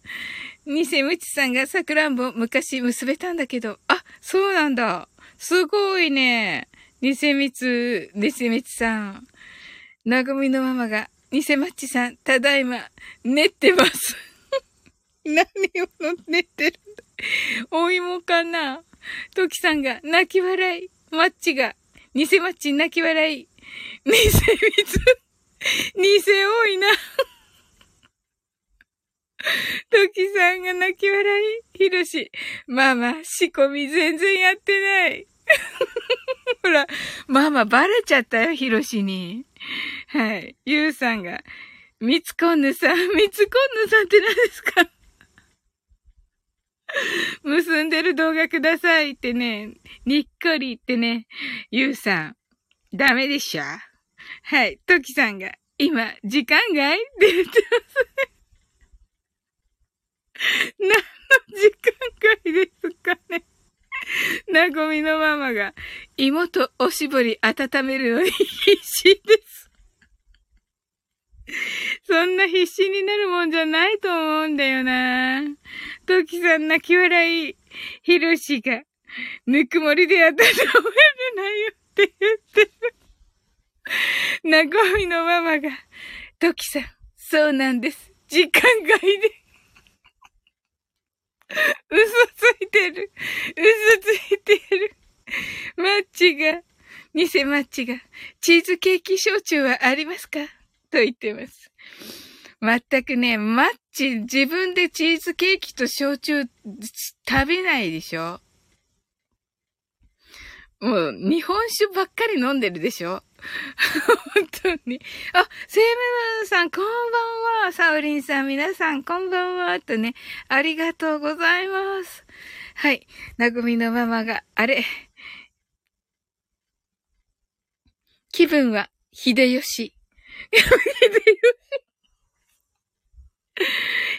偽ムチさんがさくらんぼ昔結べたんだけど、あ、そうなんだ。すごいね。偽みつ、偽みつさん。なごみのママが、偽マッチさん、ただいま、練ってます。何を練ってるんだお芋かなトキさんが泣き笑い。マッチが、偽マッチ泣き笑い。偽みつ、偽多いな。トキさんが泣き笑い。ひろし。ママ、仕込み全然やってない。ほら、ママバレちゃったよ、ひろしに。はい。ゆうさんが、みつこんぬさん、みつこんぬさんって何ですか？結んでる動画くださいってね、にっこりってね、ゆうさん、ダメでしょ？はい。トキさんが、今、時間外って言ってますね。何の時間外ですかね？なごみのママが、妹おしぼり温めるのに必死です。そんな必死になるもんじゃないと思うんだよな。トキさん泣き笑い。ヒロシが、ぬくもりで温めるなよって言ってる。なごみのママが、トキさん、そうなんです。時間外で。嘘ついてる。嘘ついてる。マッチが、偽マッチが、チーズケーキ焼酎はありますか？と言ってます。全くね、マッチ、自分でチーズケーキと焼酎食べないでしょもう、日本酒ばっかり飲んでるでしょ本当に。あ、セイムムーンさん、こんばんは。サウリンさん、皆さん、こんばんは。とね、ありがとうございます。はい。なぐみのママが、あれ。気分は、秀吉。秀吉。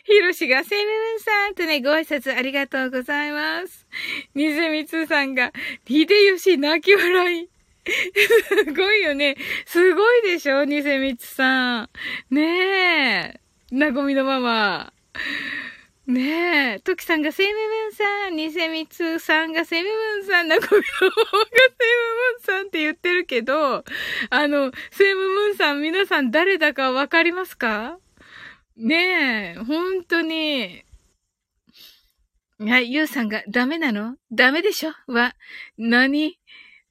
ひろしが、セイムムーンさんとね、ご挨拶ありがとうございます。みずみつさんが、秀吉泣き笑い。すごいよね。すごいでしょニセミツさん。ねえ。なごみのママ。ねえ、トキさんがセイムムンさん、ニセミツさんがセイムムンさん、ナコミの方がセイムムンさんって言ってるけど、あの、セイムムンさん皆さん誰だかわかりますか？ねえ、本当に。はい、ゆうさんがダメなの？ダメでしょ？は、何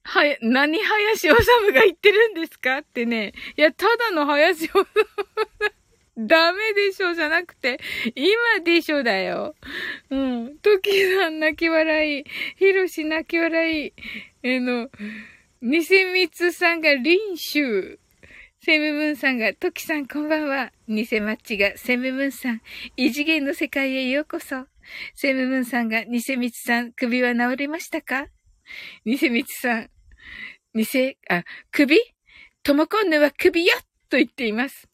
はや、何林修が言ってるんですか？ってね。いや、ただの林修。ダメでしょじゃなくて、今でしょだよ。うん。トキさん泣き笑い。ヒロシ泣き笑い。えの、ニセミツさんがリンシュー。セムムンさんが、トキさんこんばんは。ニセマッチが、セムムンさん、異次元の世界へようこそ。セムムンさんが、ニセミツさん、首は治りましたか？ニセミツさん、ニセ、あ、首？トモコンヌは首よと言っています。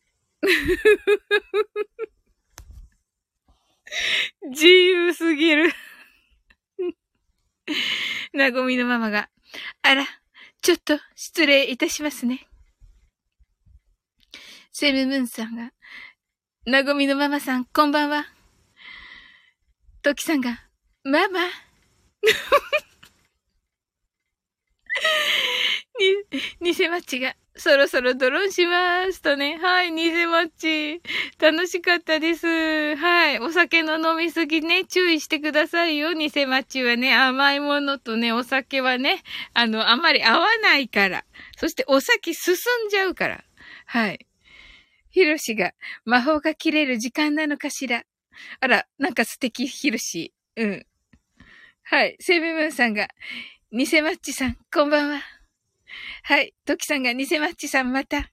自由すぎるなごみのママが、あら、ちょっと失礼いたしますね。セムムーンさんが、なごみのママさん、こんばんは。トキさんが、ママ に、偽マッチが、そろそろドローンしますとね。はい、偽マッチ。楽しかったです。はい。お酒の飲みすぎね、注意してくださいよ。偽マッチはね、甘いものとね、お酒はね、あの、あまり合わないから。そしてお酒進んじゃうから。はい。ヒロシが、魔法が切れる時間なのかしら。あら、なんか素敵、ヒロシ。うん。はい。セイムムーンさんが、偽マッチさん、こんばんは。はい。トキさんが偽マッチさんまた。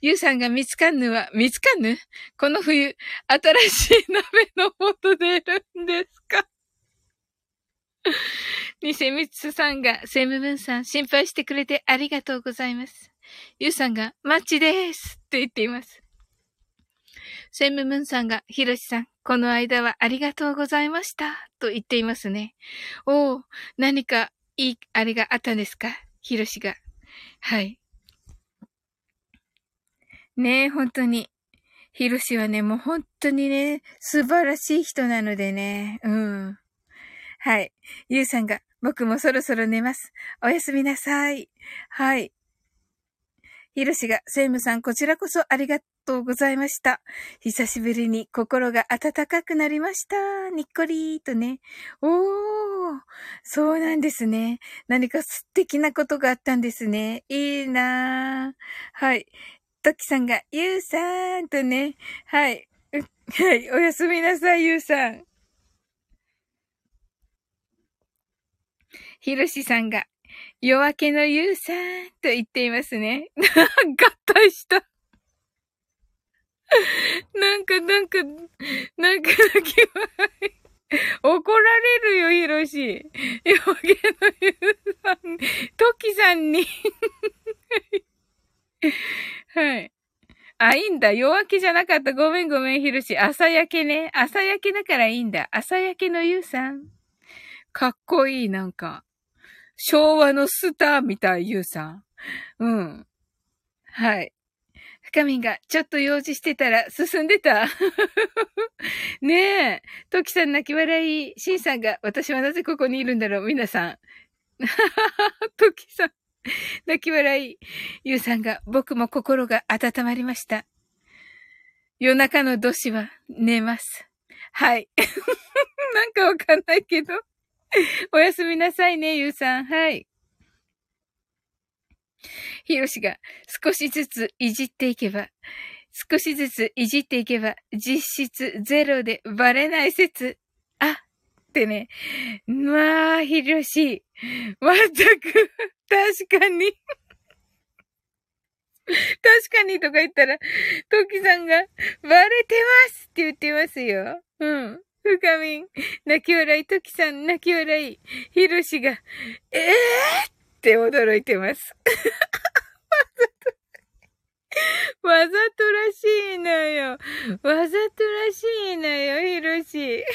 ユウさんが見つかんぬは、見つかんぬ？この冬、新しい鍋の素出るんですか？偽ミツさんが、セムムンさん、心配してくれてありがとうございます。ユウさんが、マッチですって言っています。セムムンさんが、ヒロシさん、この間はありがとうございました。と言っていますね。おお、何かいい、あれがあったんですか？ヒロシが。はい。ねえ、本当に。ヒロシはね、もう本当にね、素晴らしい人なのでね。うん。はい。ゆうさんが、僕もそろそろ寝ます。おやすみなさい。はい。ひろしが、セイムさん、こちらこそありがとうございました。久しぶりに心が温かくなりました。にっこりーとね。おー。そうなんですね。何か素敵なことがあったんですね。いいなぁ。はい。トキさんが、ゆうさんとね。はい。はい。おやすみなさい、ゆうさん。ひろしさんが、夜明けのゆうさんと言っていますね。合体した。なんか、なんか、なんか、泣き笑い。怒られるよ、ヒロシ。余計のゆうさん、トキさんにはい。あ、いいんだ。夜明けじゃなかった。ごめんごめん、ヒロシ。朝焼けね。朝焼けだからいいんだ。朝焼けのゆうさん。かっこいい、なんか。昭和のスターみたい、ゆうさん。うん。はい。深みんが、ちょっと用事してたら進んでた ねえ。トキさん泣き笑い。シンさんが、私はなぜここにいるんだろう皆さん。トキさん、泣き笑い。ユウさんが、僕も心が温まりました。夜中のドシは寝ます。はい。なんかわかんないけど。おやすみなさいね、ゆうさん。はい。ひろしが少しずついじっていけば、少しずついじっていけば、実質ゼロでバレない説。あ、ってね。まあ、ひろし。まったく、確かに。確かにとか言ったら、トキさんが、バレてますって言ってますよ。うん。深みん、泣き笑い、トキさん、泣き笑い、ひろしが、ええー、て驚いてます。わざとらしいのよ。わざとらしいのよ、ひろし。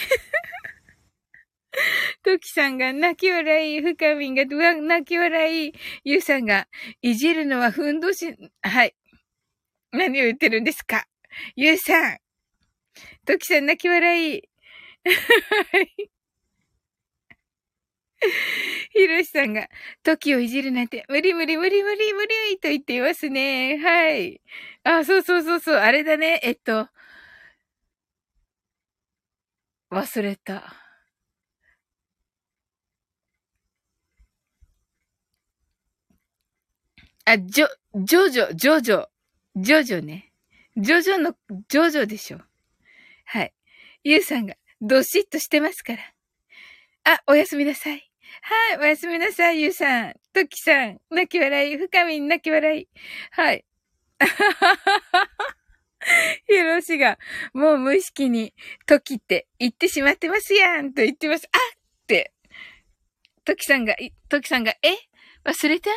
トキさんが泣き笑い、深みんが泣き笑い、ゆうさんがいじるのはふんどし、はい。何を言ってるんですか？ゆうさん。トキさん泣き笑い。はい。ひろしさんが、時をいじるなんて、無理無理無理無理無理と言っていますね。はい。あ、そうそうそうそう、あれだね。えっと、忘れた。あ、ジョ、ジョジョ、ジョジョ、ジョジョね。ジョジョの、ジョジョでしょ。はい。ゆうさんが、どしっとしてますから。あ、おやすみなさい。はい、おやすみなさい、ゆうさん。ときさん、泣き笑い。深みん、泣き笑い。はい。ひろしが、もう無意識に、ときって言ってしまってますやん、と言ってます。あって。ときさんが、ときさんが、え？忘れた？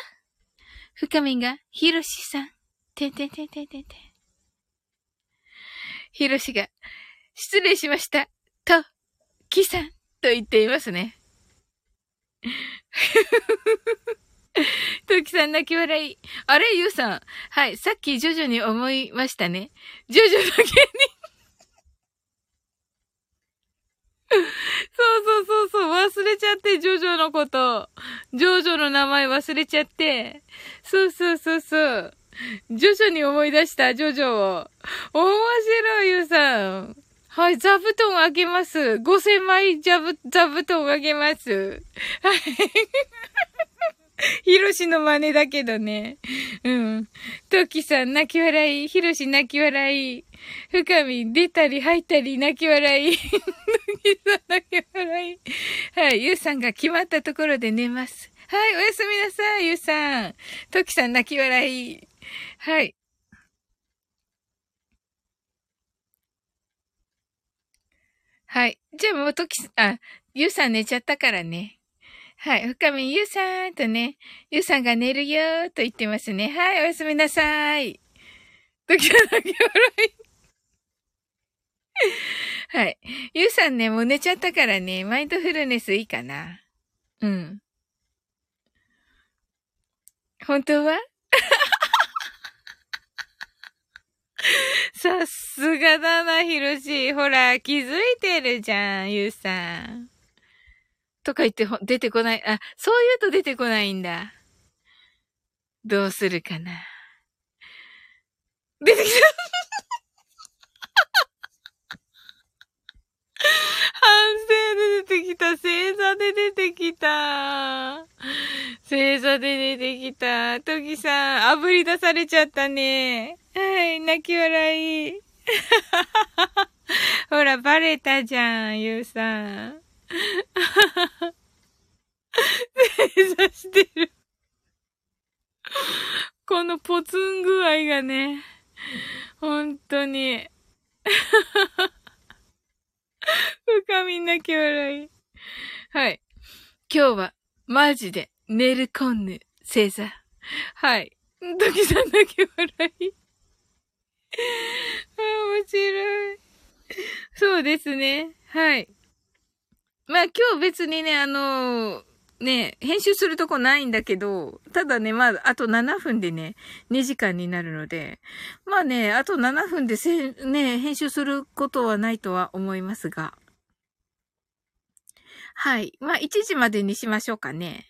深みんが、ひろしさん。てんてんてんてんてんてん。ひろしが、失礼しました。と、きさん。と言っていますね。トキさん泣き笑い。あれ、ゆうさん。はい。さっき徐々に思いましたね。徐々だけにそうそうそうそう。忘れちゃって、ジョジョのこと。ジョジョの名前忘れちゃって。そうそうそうそう。徐々に思い出した、ジョジョを。面白い、ゆうさん。はい、座布団あげます。5000枚座布、座布団あげます。はい。ヒロシの真似だけどね。うん。トキさん泣き笑い。ヒロシ泣き笑い。深み出たり入ったり泣き笑い。トキさん泣き笑い。はい。ユウさんが決まったところで寝ます。はい。おやすみなさい、ユウさん。トキさん泣き笑い。はい。はい。じゃあもうとき、あ、ゆうさん寝ちゃったからね。はい。深みゆうさんとね、ゆうさんが寝るよーと言ってますね。はい。おやすみなさい。ときは泣き笑い。はい。ゆうさんね、もう寝ちゃったからね、マインドフルネスいいかな。うん。本当は？さすがだな、ひろし。ほら、気づいてるじゃん、ゆうさん。とか言って出てこない。あ、そう言うと出てこないんだ。どうするかな。出てきた反省で出てきた。星座で出てきた。星座で出てきた。トギさん、炙り出されちゃったね。はい、泣き笑い。ほら、バレたじゃん、ゆうさん。正座してる。このポツン具合がね、本当に。深みなき笑い。はい。今日は、マジで、寝るこんぬ、星座。はい。ドキさんだけ笑い。あ面白い。そうですね。はい。まあ今日別にね、あのね、編集するとこないんだけど、ただね、まあ、あと7分でね、2時間になるので、まあね、あと7分でせ、ね、編集することはないとは思いますが。はい。まあ、1時までにしましょうかね。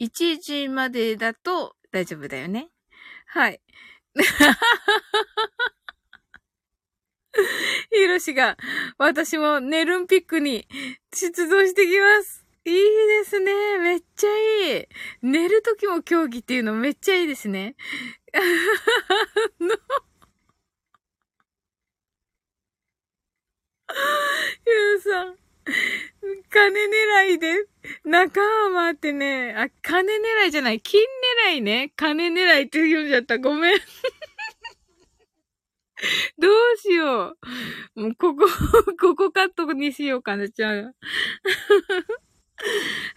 1時までだと大丈夫だよね。はい。ヒロシが、私もネルンピックに出動してきます。いいですね。めっちゃいい。寝るときも競技っていうのめっちゃいいですね。ゆうさん。金狙いで、仲間ってね、あ、金狙いじゃない、金狙いね。金狙いって読んじゃった。ごめん。どうしよう。もう、ここ、ここカットにしようかな、じゃあ。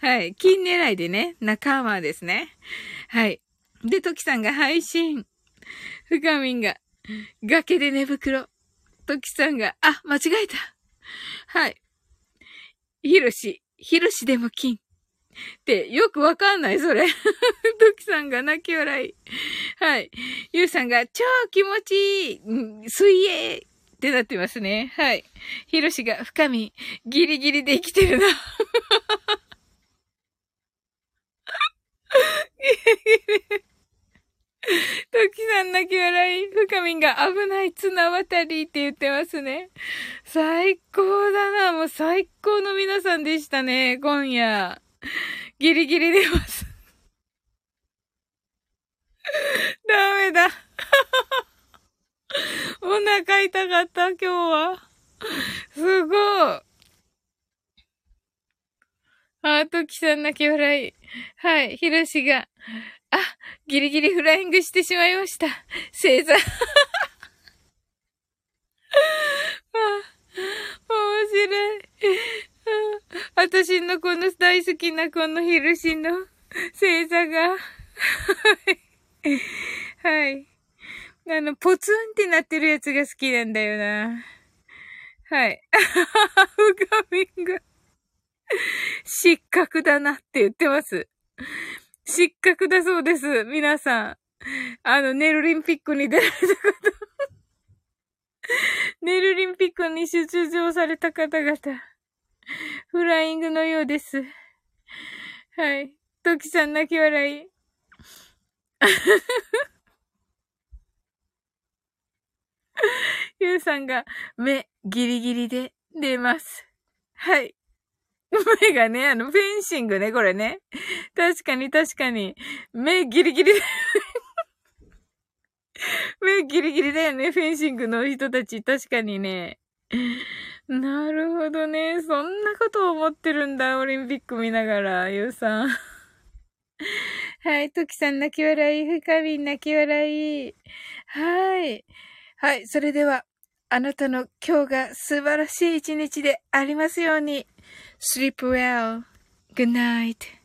はい。金狙いでね、仲間ですね。はい。で、トキさんが配信。深みんが、崖で寝袋。トキさんが、あ、間違えた。はい。ひろし、ひろしでも金。って、よくわかんない、それ。トキさんが泣き笑い。はい。ゆうさんが、超気持ちいい、水泳。ってなってますね。はい。ひろしが深み、ギリギリで生きてるな。ギリギリ。トキさん泣き笑い。深みが危ない綱渡りって言ってますね。最高だな。もう最高の皆さんでしたね。今夜。ギリギリ出ます。ダメだ。お腹痛かった、今日は。すごい。あ、トキさん泣き笑い。はい、ひろしが、あ、ギリギリフライングしてしまいました。星座。あ、面白い。私のこの大好きなこのヒルシの星座が。はい。あの、ポツンってなってるやつが好きなんだよな。はい。ガミンが、失格だなって言ってます。失格だそうです。皆さん。あの、ネルリンピックに出られた方。ネルリンピックに出場された方々。フライングのようです。はい。トキさん泣き笑い。ゆうさんが目ギリギリで出ます。はい。目がね、あの、フェンシングね、これね。確かに確かに。目ギリギリ目ギリギリだよね、フェンシングの人たち。確かにね。なるほどね。そんなこと思ってるんだ、オリンピック見ながら、ゆうさん。はい、ときさん泣き笑い、ふかみん泣き笑い。はい。はい、それでは、あなたの今日が素晴らしい一日でありますように。Sleep well. Good night.